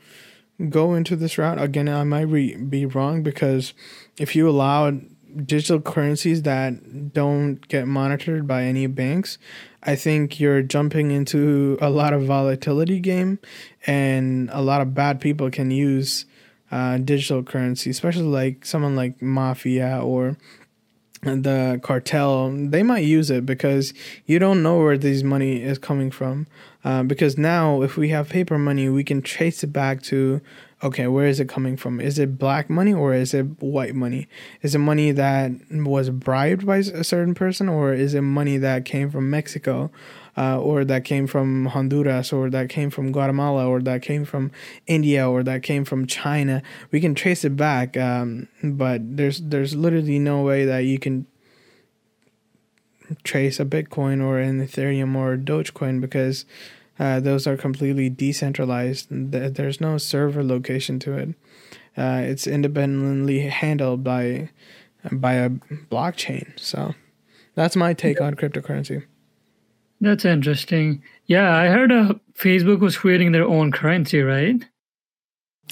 B: go into this route. Again, I might re- be wrong because if you allow digital currencies that don't get monitored by any banks, I think you're jumping into a lot of volatility game, and a lot of bad people can use uh, digital currency, especially like someone like mafia or the cartel they might use it because you don't know where this money is coming from uh, because now if we have paper money we can trace it back to okay, where is it coming from? Is it black money or is it white money? Is it money that was bribed by a certain person or is it money that came from Mexico? Uh, or that came from Honduras, or that came from Guatemala, or that came from India, or that came from China. We can trace it back, um, but there's there's literally no way that you can trace a Bitcoin or an Ethereum or Dogecoin because uh, those are completely decentralized. There's no server location to it. Uh, it's independently handled by by a blockchain. So that's my take on cryptocurrency.
A: That's interesting. Yeah, I heard uh, Facebook was creating their own currency, right?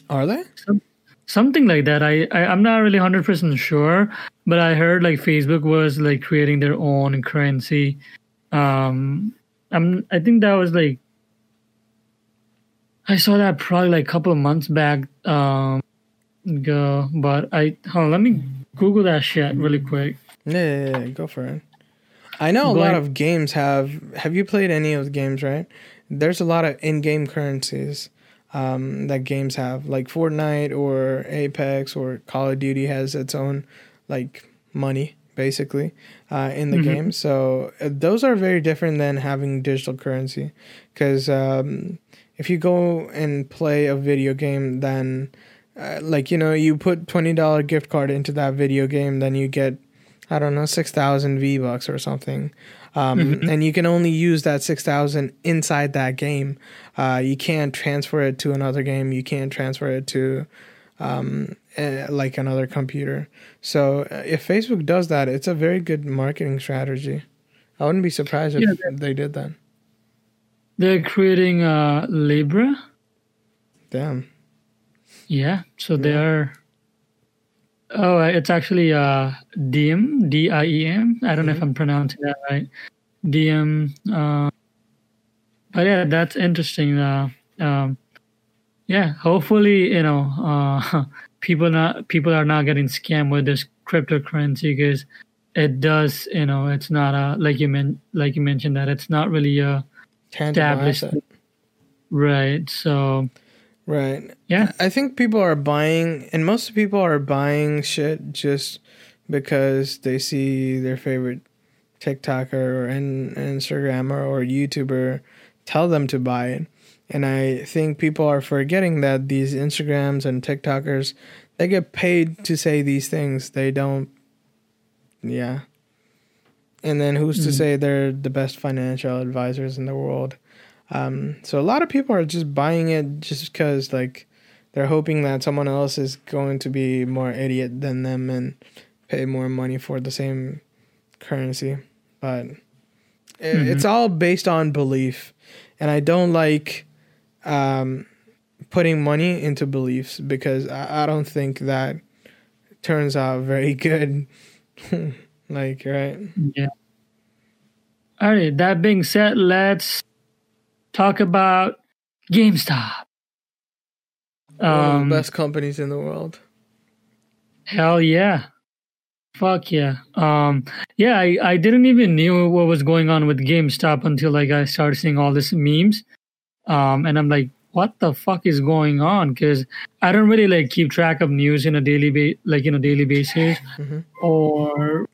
B: Are they?
A: Some, something like that. I, I I'm not really hundred percent sure, but I heard like Facebook was like creating their own currency. Um, I'm I think that was like I saw that probably like a couple of months back um, ago, but I hold on, let me Google that shit really quick.
B: Yeah, yeah, yeah go for it. I know a lot of games have. Have you played any of the games? Right, there's a lot of in-game currencies um, that games have, like Fortnite or Apex or Call of Duty has its own like money basically uh, in the mm-hmm. game. So uh, those are very different than having digital currency because um, if you go and play a video game, then uh, like you know you put twenty dollar gift card into that video game, then you get I don't know six thousand V bucks or something. Um, mm-hmm. and you can only use that 6000 inside that game uh, you can't transfer it to another game you can't transfer it to um, uh, like another computer so uh, if facebook does that it's a very good marketing strategy i wouldn't be surprised if yeah, they did that
A: they're creating uh, Libra.
B: Damn.
A: Yeah. So yeah. they're. Oh, it's actually uh, Diem, D I E M. I don't mm-hmm. know if mm-hmm. I'm pronouncing that right. Diem. Uh, but yeah, that's interesting. Uh, um, yeah, hopefully, you know, uh, people not people are not getting scammed with this cryptocurrency because it does, you know, it's not a like you meant like you mentioned that it's not really a established. Right. So.
B: Right.
A: Yeah.
B: I think people are buying, and most people are buying shit just because they see their favorite TikToker or in, Instagrammer or YouTuber tell them to buy it. And I think people are forgetting that these Instagrams and TikTokers, they get paid to say these things. They don't, yeah. And then who's mm. to say they're the best financial advisors in the world? Um, so a lot of people are just buying it just because like they're hoping that someone else is going to be more idiot than them and pay more money for the same currency. But mm-hmm. it's all based on belief, and I don't like um, putting money into beliefs because I, I don't think that turns out very good. Like, right?
A: Yeah. All right. That being said, let's talk about GameStop.
B: Um, best companies in the world.
A: Hell yeah. Fuck yeah. Um yeah, I, I didn't even knew what was going on with GameStop until like I started seeing all these memes. Um and I'm like, what the fuck is going on? Because I don't really like keep track of news in a daily ba- like you know daily basis mm-hmm. or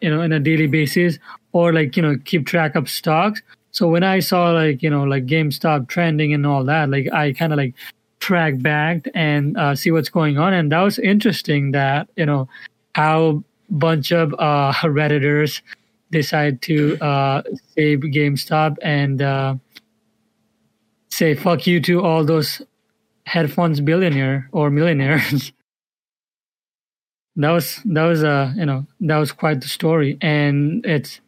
A: you know in a daily basis or like you know keep track of stocks so when i saw like you know like gamestop trending and all that like i kind of like track back and uh, see what's going on. And that was interesting that you know how bunch of uh redditors decide to uh save gamestop and uh say fuck you to all those hedge funds billionaire or millionaires. That was that was uh you know that was quite the story. And it's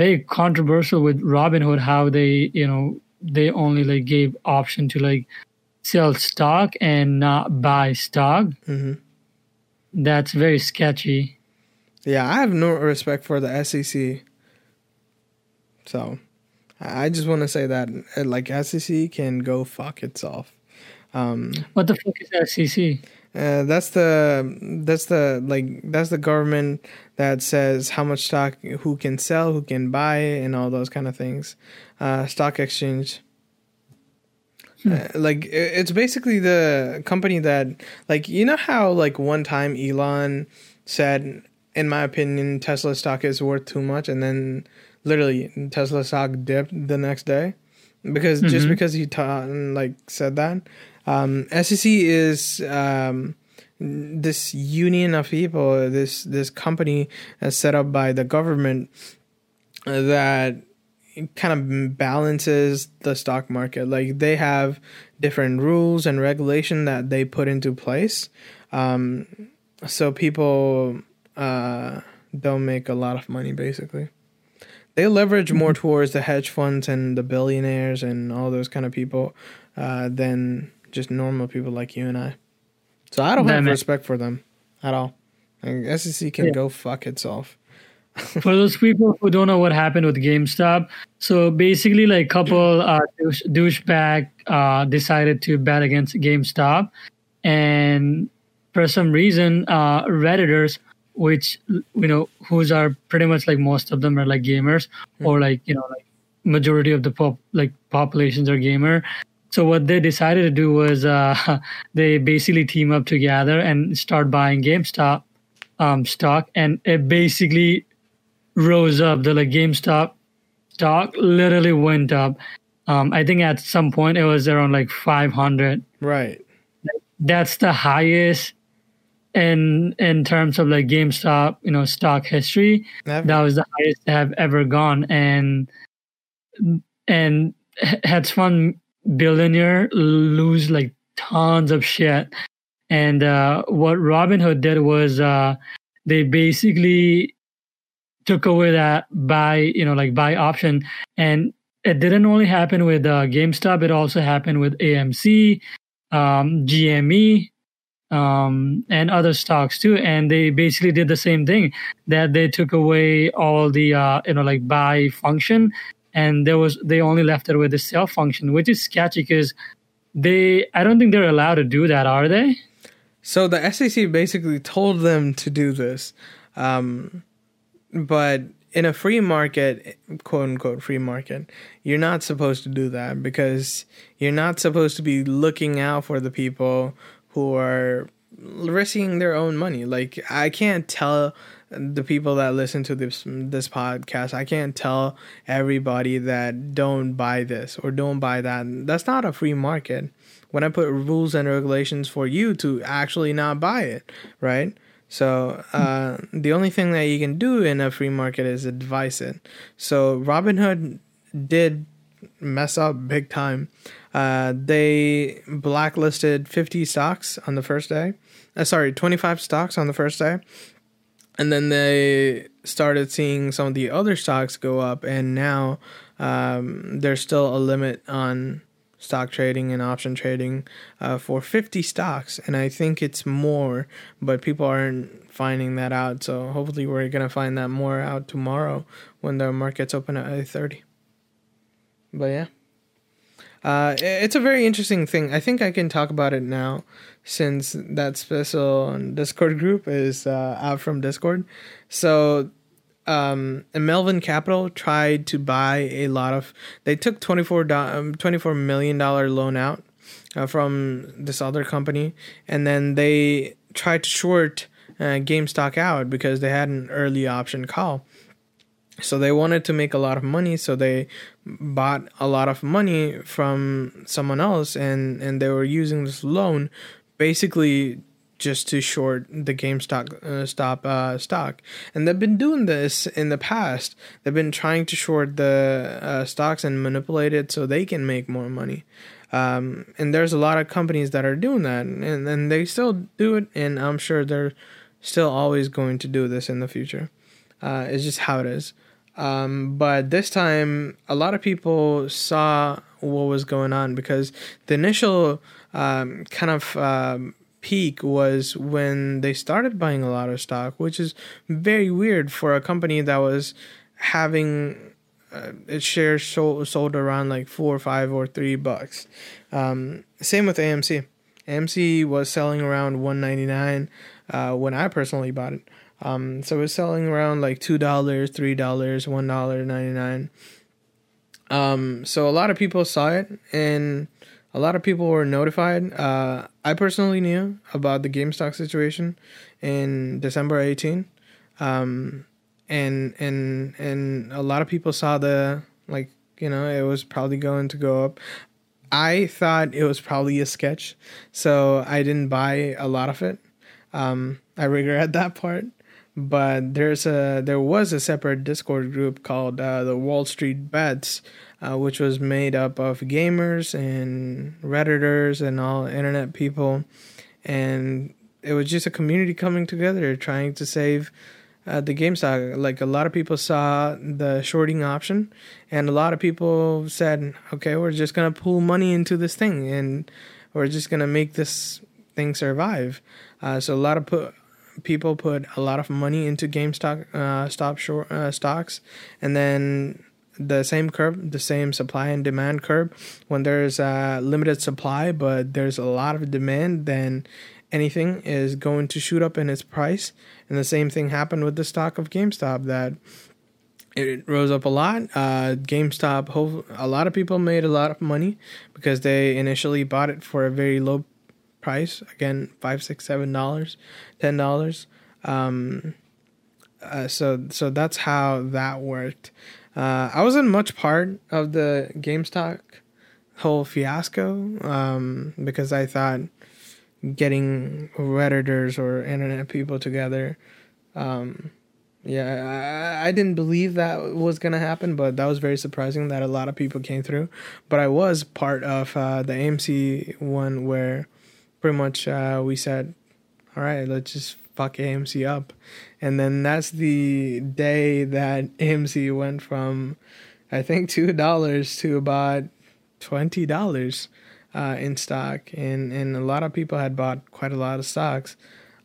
A: very controversial with robinhood how they you know they only like gave option to like sell stock and not buy stock. Mm-hmm. that's very sketchy.
B: Yeah i have no respect for the sec so i just want to say that like sec can go fuck itself. Um
A: what the fuck is sec
B: uh, that's the that's the like that's the government that says how much stock who can sell, who can buy, and all those kind of things. Uh, stock exchange. Uh, like it's basically the company that like you know how like one time Elon said in my opinion Tesla stock is worth too much and then literally Tesla stock dipped the next day because just
A: Mhm.
B: because he taught and like said that um SEC is um this union of people this this company uh, set up by the government uh, that kind of balances the stock market. Like they have different rules and regulation that they put into place, um, so people uh, don't make a lot of money. Basically, they leverage more towards the hedge funds and the billionaires and all those kind of people uh, than just normal people like you and I. So I don't have respect for them at all. Like, SEC can
A: Yeah.
B: go fuck itself.
A: For those people who don't know what happened with GameStop, so basically, like couple uh, douche, douchebag uh, decided to bet against GameStop, and for some reason, uh, redditors, which you know, who's are pretty much like most of them are like gamers, or like you know, like majority of the pop like populations are gamer. So what they decided to do was uh, they basically team up together and start buying GameStop um, stock, and it basically rose up. The like GameStop stock literally went up. Um, I think at some point it was around like 500.
B: Right.
A: That's the highest in in terms of like GameStop, you know, stock history.
B: Never.
A: That was the highest they have ever gone, and and hedge fund billionaire lose like tons of shit. And uh, what Robinhood did was uh, they basically took away that buy, you know, like buy option, and it didn't only happen with uh, GameStop; it also happened with AMC, um, GME, um, and other stocks too. And they basically did the same thing that they took away all the uh, you know like buy function, and there was they only left it with the sell function, which is sketchy because they I don't think they're allowed to do that, are they?
B: So the SEC basically told them to do this, um, but in a free market, quote unquote free market, you're not supposed to do that because you're not supposed to be looking out for the people who are risking their own money. Like I can't tell the people that listen to this this podcast, I can't tell everybody that don't buy this or don't buy that. That's not a free market. When I put rules and regulations for you to actually not buy it, right? So uh, the only thing that you can do in a free market is advise it. So Robinhood did mess up big time. Uh, they blacklisted 50 stocks on the first day. Uh, sorry, 25 stocks on the first day. And then they started seeing some of the other stocks go up, and now um, there's still a limit on stock trading and option trading uh, for 50 stocks. And i think it's more but people aren't finding that out. So hopefully we're going to find that more out tomorrow when the markets open at 8.30 but yeah. Uh, it's a very interesting thing. I think i can talk about it now since that special discord group is uh, out from discord so um, Melvin Capital tried to buy a lot of. They took 24, do- um, $24 million loan out uh, from this other company, and then they tried to short uh, GameStop out because they had an early option call. So they wanted to make a lot of money, so they bought a lot of money from someone else, and and they were using this loan basically just to short the GameStop uh, stop uh, stock, and they've been doing this in the past. They've been trying to short the uh, stocks and manipulate it so they can make more money. Um, and there's a lot of companies that are doing that, and and they still do it, and I'm sure they're still always going to do this in the future. Uh, it's just how it is. Um, but this time, a lot of people saw what was going on because the initial um, kind of um, peak was when they started buying a lot of stock, which is very weird for a company that was having uh, its shares sold, sold around like four or five or three bucks. Um, same with AMC. AMC was selling around 199 uh, when I personally bought it. Um, so it was selling around like two dollars, three dollars, one dollar ninety nine. Um, so a lot of people saw it, and a lot of people were notified. Uh, I personally knew about the GameStop situation in December 18, um, and and and a lot of people saw the like you know it was probably going to go up. I thought it was probably a sketch, so I didn't buy a lot of it. Um, I regret that part, but there's a there was a separate Discord group called uh, the Wall Street Bets, uh, which was made up of gamers and redditors and all internet people, and it was just a community coming together trying to save uh, the GameStop. Like a lot of people saw the shorting option, and a lot of people said, "Okay, we're just gonna pull money into this thing, and we're just gonna make this thing survive." Uh, so a lot of put, people put a lot of money into GameStop uh, stop short uh, stocks, and then the same curve, the same supply and demand curve. When there's a limited supply, but there's a lot of demand, then anything is going to shoot up in its price. And the same thing happened with the stock of GameStop that it rose up a lot. Uh, GameStop, a lot of people made a lot of money because they initially bought it for a very low price. Again, five, six, seven dollars, ten dollars. Um, uh, so so that's how that worked. Uh, I wasn't much part of the GameStop whole fiasco um, because I thought getting redditors or internet people together. Um, yeah, I, I didn't believe that was gonna happen, but that was very surprising that a lot of people came through. But I was part of uh, the AMC one where pretty much uh, we said, "All right, let's just fuck AMC up," and then that's the day that AMC went from, I think, two dollars to about twenty dollars uh, in stock, and and a lot of people had bought quite a lot of stocks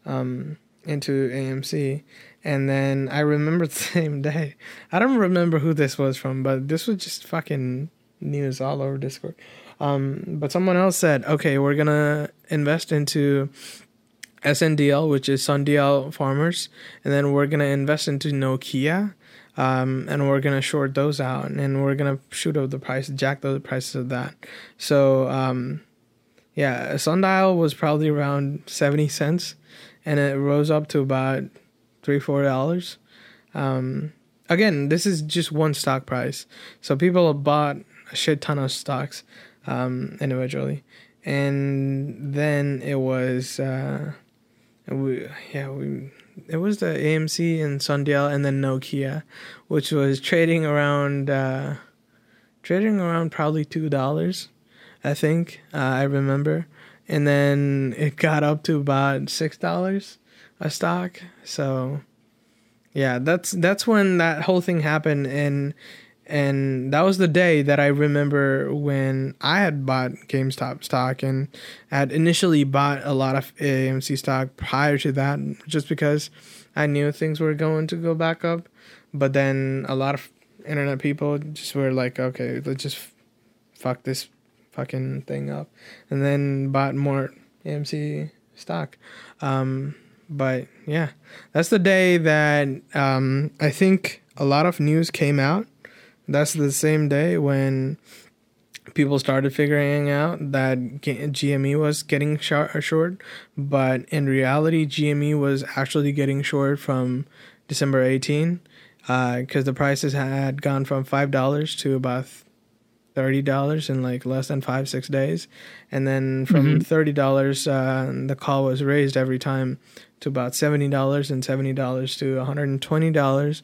B: um, into AMC. And then I remember the same day. I don't remember who this was from, but this was just fucking news all over Discord. Um, but someone else said, okay, we're gonna invest into SNDL, which is Sundial Farmers, and then we're gonna invest into Nokia, um, and we're gonna short those out, and we're gonna shoot up the price, jack the prices of that. So um, yeah, Sundial was probably around seventy cents, and it rose up to about three four dollars. Um, again, this is just one stock price, so people bought a shit ton of stocks um, individually, and then it was. Uh, we yeah we it was the AMC and Sundial and then Nokia, which was trading around uh, trading around probably two dollars, I think uh, I remember, and then it got up to about six dollars a stock. So yeah, that's that's when that whole thing happened and and that was the day that I remember when I had bought GameStop stock and had initially bought a lot of AMC stock prior to that, just because I knew things were going to go back up. But then a lot of internet people just were like, okay, let's just fuck this fucking thing up, and then bought more AMC stock. Um, but yeah, that's the day that um, I think a lot of news came out that's the same day when people started figuring out that GME was getting short, short, but in reality, GME was actually getting short from December 18 because uh, the prices had gone from $5 to about $30 in like less than five, six days. And then from mm-hmm. $30, uh, the call was raised every time to about $70 and $70 to $120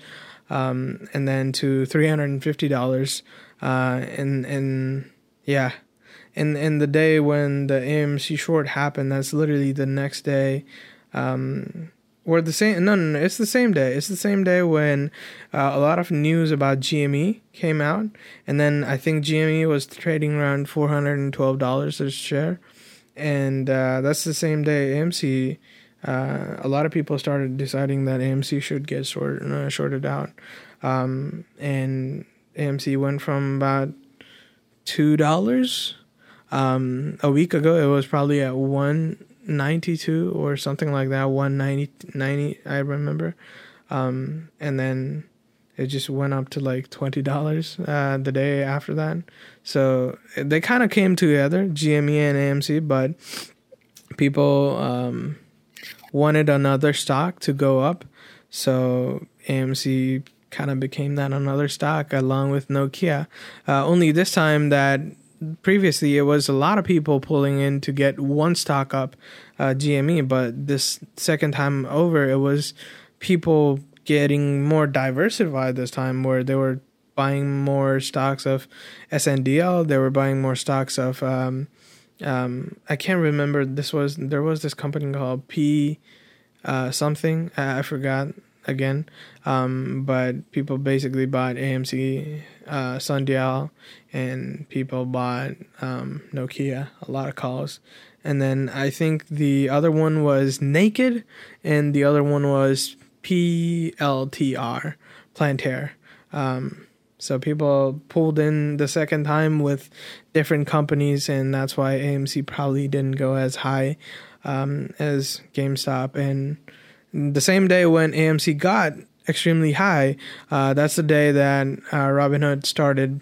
B: um, and then to three hundred and fifty dollars. Uh, and and yeah, and and the day when the AMC short happened, that's literally the next day. Um, or the same no, no no it's the same day it's the same day when uh, a lot of news about gme came out and then i think gme was trading around $412 a share and uh, that's the same day amc uh, a lot of people started deciding that AMC should get short, uh, shorted out. Um, and AMC went from about $2 um, a week ago. It was probably at 192 or something like that, 190, 90, I remember. Um, and then it just went up to like twenty dollars uh, the day after that. So they kind of came together, GME and AMC, but people um, wanted another stock to go up, so AMC kind of became that another stock along with Nokia. Uh, only this time that previously it was a lot of people pulling in to get one stock up, uh, GME, but this second time over it was people getting more diversified this time where they were buying more stocks of SNDL, they were buying more stocks of um, um, I can't remember this was there was this company called P uh, something I, I forgot again. Um, but people basically bought AMC, uh, Sundial, and people bought um, Nokia. A lot of calls, and then I think the other one was Naked, and the other one was PLTR, Plantair. Um, so people pulled in the second time with different companies, and that's why AMC probably didn't go as high um, as GameStop. And the same day when AMC got extremely high, uh, that's the day that uh, Robinhood started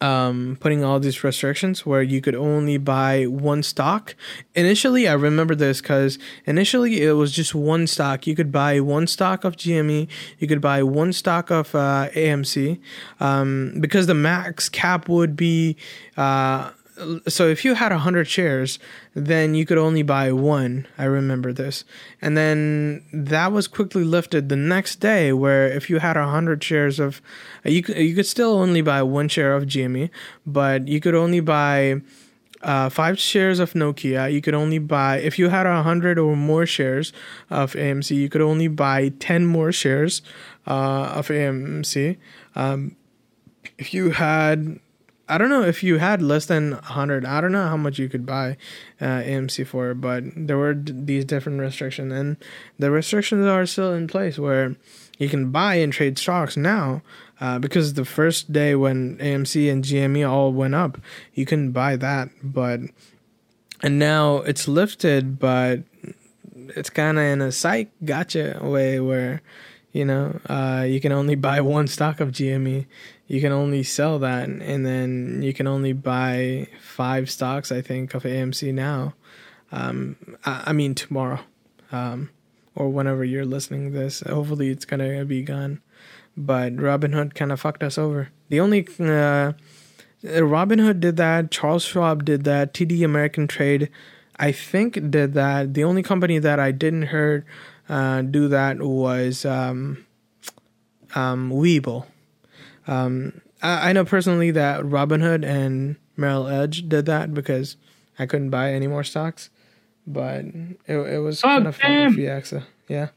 B: um, putting all these restrictions where you could only buy one stock. Initially, I remember this because initially it was just one stock. You could buy one stock of GME, you could buy one stock of uh, AMC, um, because the max cap would be uh, so if you had 100 shares then you could only buy one i remember this and then that was quickly lifted the next day where if you had 100 shares of you could, you could still only buy one share of gme but you could only buy uh, five shares of Nokia. You could only buy if you had a hundred or more shares of AMC. You could only buy ten more shares uh, of AMC. Um, if you had I don't know if you had less than 100. I don't know how much you could buy uh, AMC for, but there were d- these different restrictions, and the restrictions are still in place where you can buy and trade stocks now. Uh, because the first day when AMC and GME all went up, you couldn't buy that, but and now it's lifted, but it's kind of in a psych gotcha way where you know uh, you can only buy one stock of GME you can only sell that and then you can only buy five stocks i think of amc now um, I, I, mean tomorrow um, or whenever you're listening to this. Hopefully it's gonna be gone. But robinhood kind of fucked us over. The only uh, robinhood did that charles schwab did that TD Ameritrade, i think did that. The only company that i didn't hear uh, do that was um, um, Webull. Um, I, I know personally that Robinhood and Merrill Edge did that because I couldn't buy any more stocks, but it, it was oh, kind of fun for FIAXA. Yeah.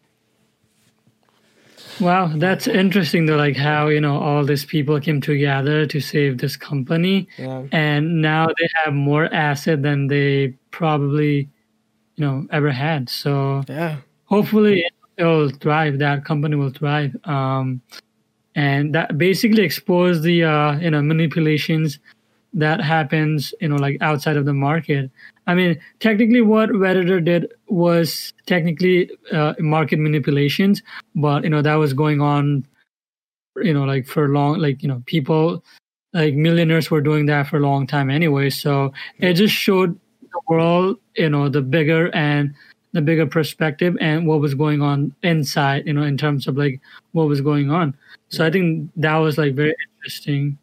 A: Wow, that's interesting though, like how, you know, all these people came together to save this company. Yeah. And now they have more asset than they probably, you know, ever had. So
B: yeah.
A: Hopefully it'll thrive. That company will thrive. Um, and that basically exposed the uh, you know manipulations that happens you know like outside of the market i mean technically what redditor did was technically uh, market manipulations but you know that was going on you know like for long like you know people like millionaires were doing that for a long time anyway so it just showed the world you know the bigger and the bigger perspective and what was going on inside you know in terms of like what was going on so I think that was like very interesting.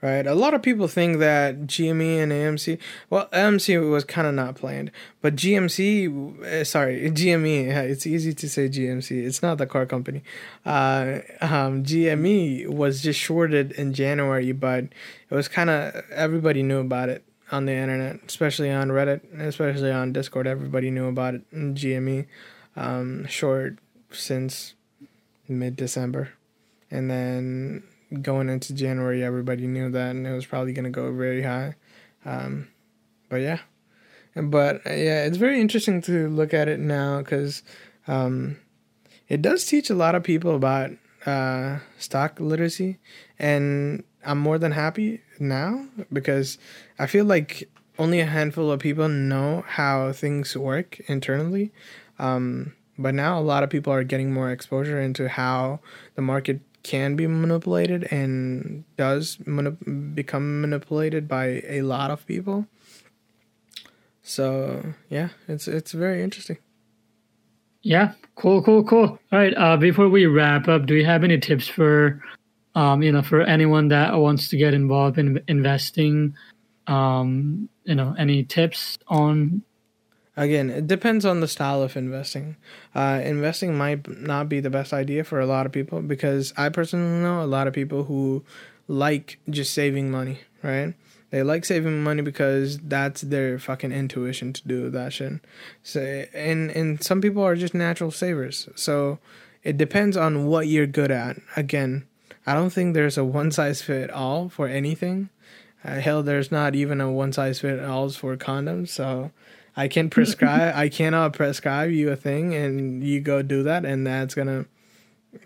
B: Right. A lot of people think that GME and AMC, well, AMC was kind of not planned, but GMC, uh, sorry, GME, it's easy to say GMC. It's not the car company. Uh, um, GME was just shorted in January, but it was kind of, everybody knew about it on the internet, especially on Reddit, especially on Discord. Everybody knew about it. in GME um, short since mid December and then going into January, everybody knew that, and it was probably going to go very high. Um, but yeah, but uh, yeah, it's very interesting to look at it now because um, it does teach a lot of people about uh, stock literacy, and I'm more than happy now because I feel like only a handful of people know how things work internally. Um, but now a lot of people are getting more exposure into how the market can be manipulated and does manip- become manipulated by a lot of people. So yeah, it's it's very interesting.
A: Yeah, cool, cool, cool. All right. Uh, before we wrap up, do you have any tips for, um, you know, for anyone that wants to get involved in investing? Um, you know, any tips on
B: Again, it depends on the style of investing. Uh, investing might not be the best idea for a lot of people because I personally know a lot of people who like just saving money, right? They like saving money because that's their fucking intuition to do that shit. So, and and some people are just natural savers. So, it depends on what you're good at. Again, I don't think there's a one size fit all for anything. Uh, hell, there's not even a one size fit all for condoms. So, I can prescribe. I cannot prescribe you a thing, and you go do that, and that's gonna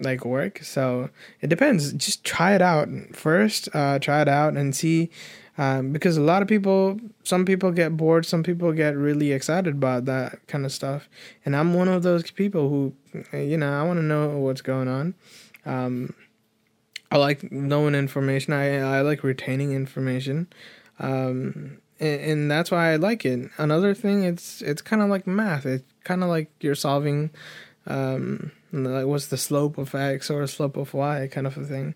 B: like work. So it depends. Just try it out first. Uh, try it out and see, um, because a lot of people, some people get bored. Some people get really excited about that kind of stuff, and I'm one of those people who, you know, I want to know what's going on. Um, I like knowing information. I I like retaining information. Um, and, and that's why I like it. Another thing, it's it's kind of like math. It's kind of like you're solving, um, like what's the slope of x or slope of y kind of a thing.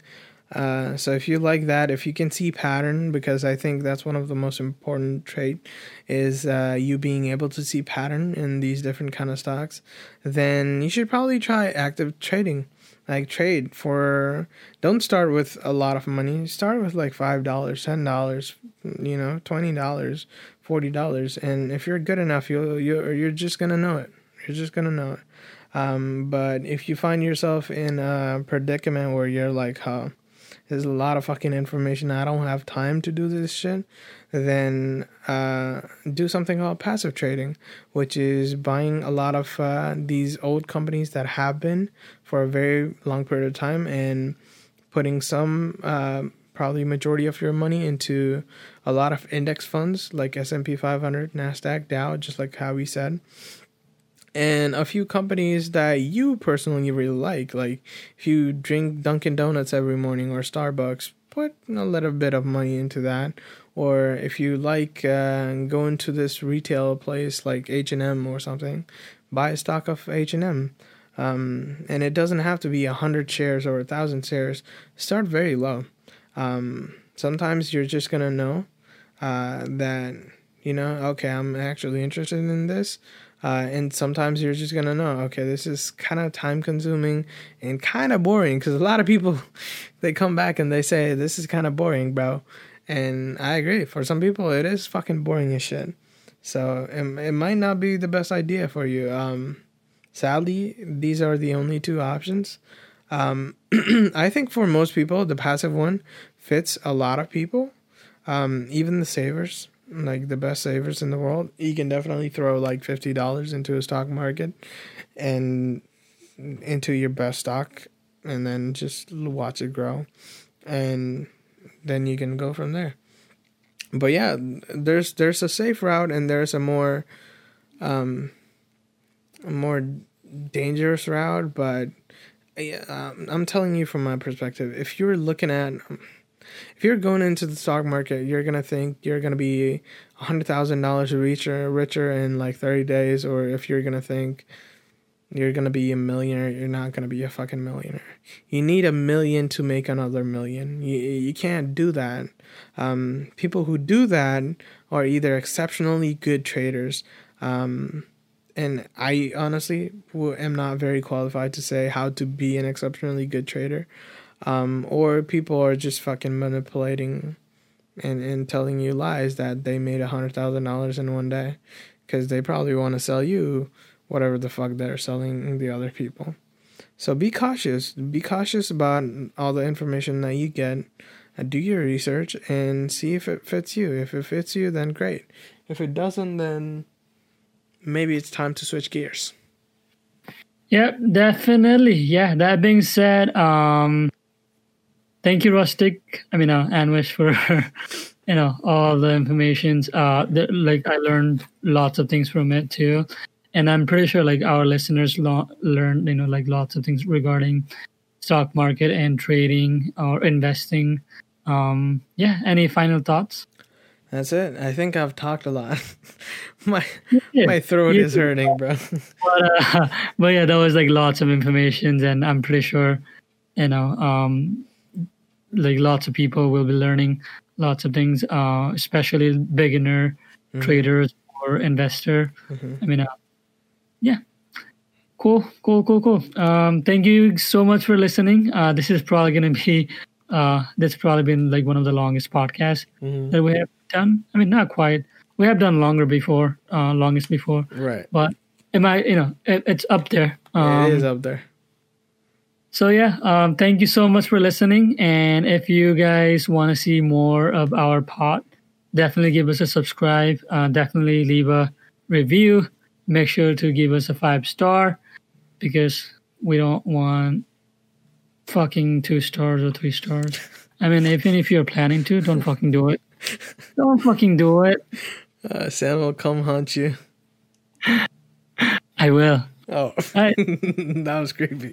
B: Uh, so if you like that, if you can see pattern, because I think that's one of the most important trait, is uh, you being able to see pattern in these different kind of stocks, then you should probably try active trading like trade for don't start with a lot of money. Start with like five dollars ten dollars you know twenty dollars forty dollars. And if you're good enough you'll you're, you're just gonna know it. You're just gonna know it. Um, but if you find yourself in a predicament where you're like huh there's a lot of fucking information i don't have time to do this shit then uh, do something called passive trading, which is buying a lot of uh, these old companies that have been for a very long period of time and putting some, uh, probably majority of your money into a lot of index funds like S&P 500, Nasdaq, Dow, just like how we said. And a few companies that you personally really like, like if you drink Dunkin' Donuts every morning or Starbucks, put a little bit of money into that or if you like uh, going to this retail place like H&M or something, buy a stock of H&M. Um, and it doesn't have to be a hundred shares or a thousand shares. Start very low. Um, sometimes you're just gonna know uh, that you know, okay, I'm actually interested in this. Uh, and sometimes you're just gonna know, okay, this is kind of time consuming and kind of boring because a lot of people they come back and they say this is kind of boring, bro. And I agree. For some people, it is fucking boring as shit. So it, it might not be the best idea for you. Um, sadly, these are the only two options. Um, I think for most people, the passive one fits a lot of people. Um, even the savers, like the best savers in the world, you can definitely throw like fifty dollars into a stock market and into your best stock, and then just watch it grow. And then you can go from there. But yeah, there's there's a safe route and there's a more um a more dangerous route, but yeah, um, I'm telling you from my perspective, if you're looking at if you're going into the stock market, you're gonna think you're gonna be hundred thousand dollars richer richer in like thirty days, or if you're gonna think you're gonna be a millionaire. You're not gonna be a fucking millionaire. You need a million to make another million. You you can't do that. Um, people who do that are either exceptionally good traders, um, and I honestly am not very qualified to say how to be an exceptionally good trader, um, or people are just fucking manipulating and and telling you lies that they made a hundred thousand dollars in one day, because they probably want to sell you whatever the fuck they're selling the other people. So be cautious. Be cautious about all the information that you get. Uh, do your research and see if it fits you. If it fits you, then great. If it doesn't, then maybe it's time to switch gears.
A: Yep, definitely. Yeah. That being said, um, thank you, Rustic. I mean, uh, Anwish for you know all the informations. Uh, the, like I learned lots of things from it too and i'm pretty sure like our listeners lo- learn you know like lots of things regarding stock market and trading or investing. Um, yeah. Any final thoughts?
B: That's it. I think I've talked a lot. my
A: Yeah,
B: my throat is hurting, bro.
A: but, uh, but yeah, that was like lots of information, and I'm pretty sure, you know, um, like lots of people will be learning lots of things, uh, especially beginner
B: Mhm.
A: traders or investor.
B: Mhm.
A: I mean, uh, yeah, cool, cool, cool, cool. Um, thank you so much for listening. Uh, this is probably gonna be, uh, this probably been like one of the longest podcasts
B: Mhm.
A: that we have done. I mean, not quite. We have done longer before, uh, longest before
B: Right.
A: but am I, you know, it, it's up there. Um,
B: it is up there.
A: So yeah, um, thank you so much for listening. And if you guys want to see more of our pod, definitely give us a subscribe. Uh, definitely leave a review. Make sure to give us a five star because we don't want fucking two stars or three stars. I mean, even if you're planning to, don't fucking do it. Don't fucking do it.
B: Uh, Sam will come hunt you.
A: I will.
B: Oh,
A: right.
B: that was creepy.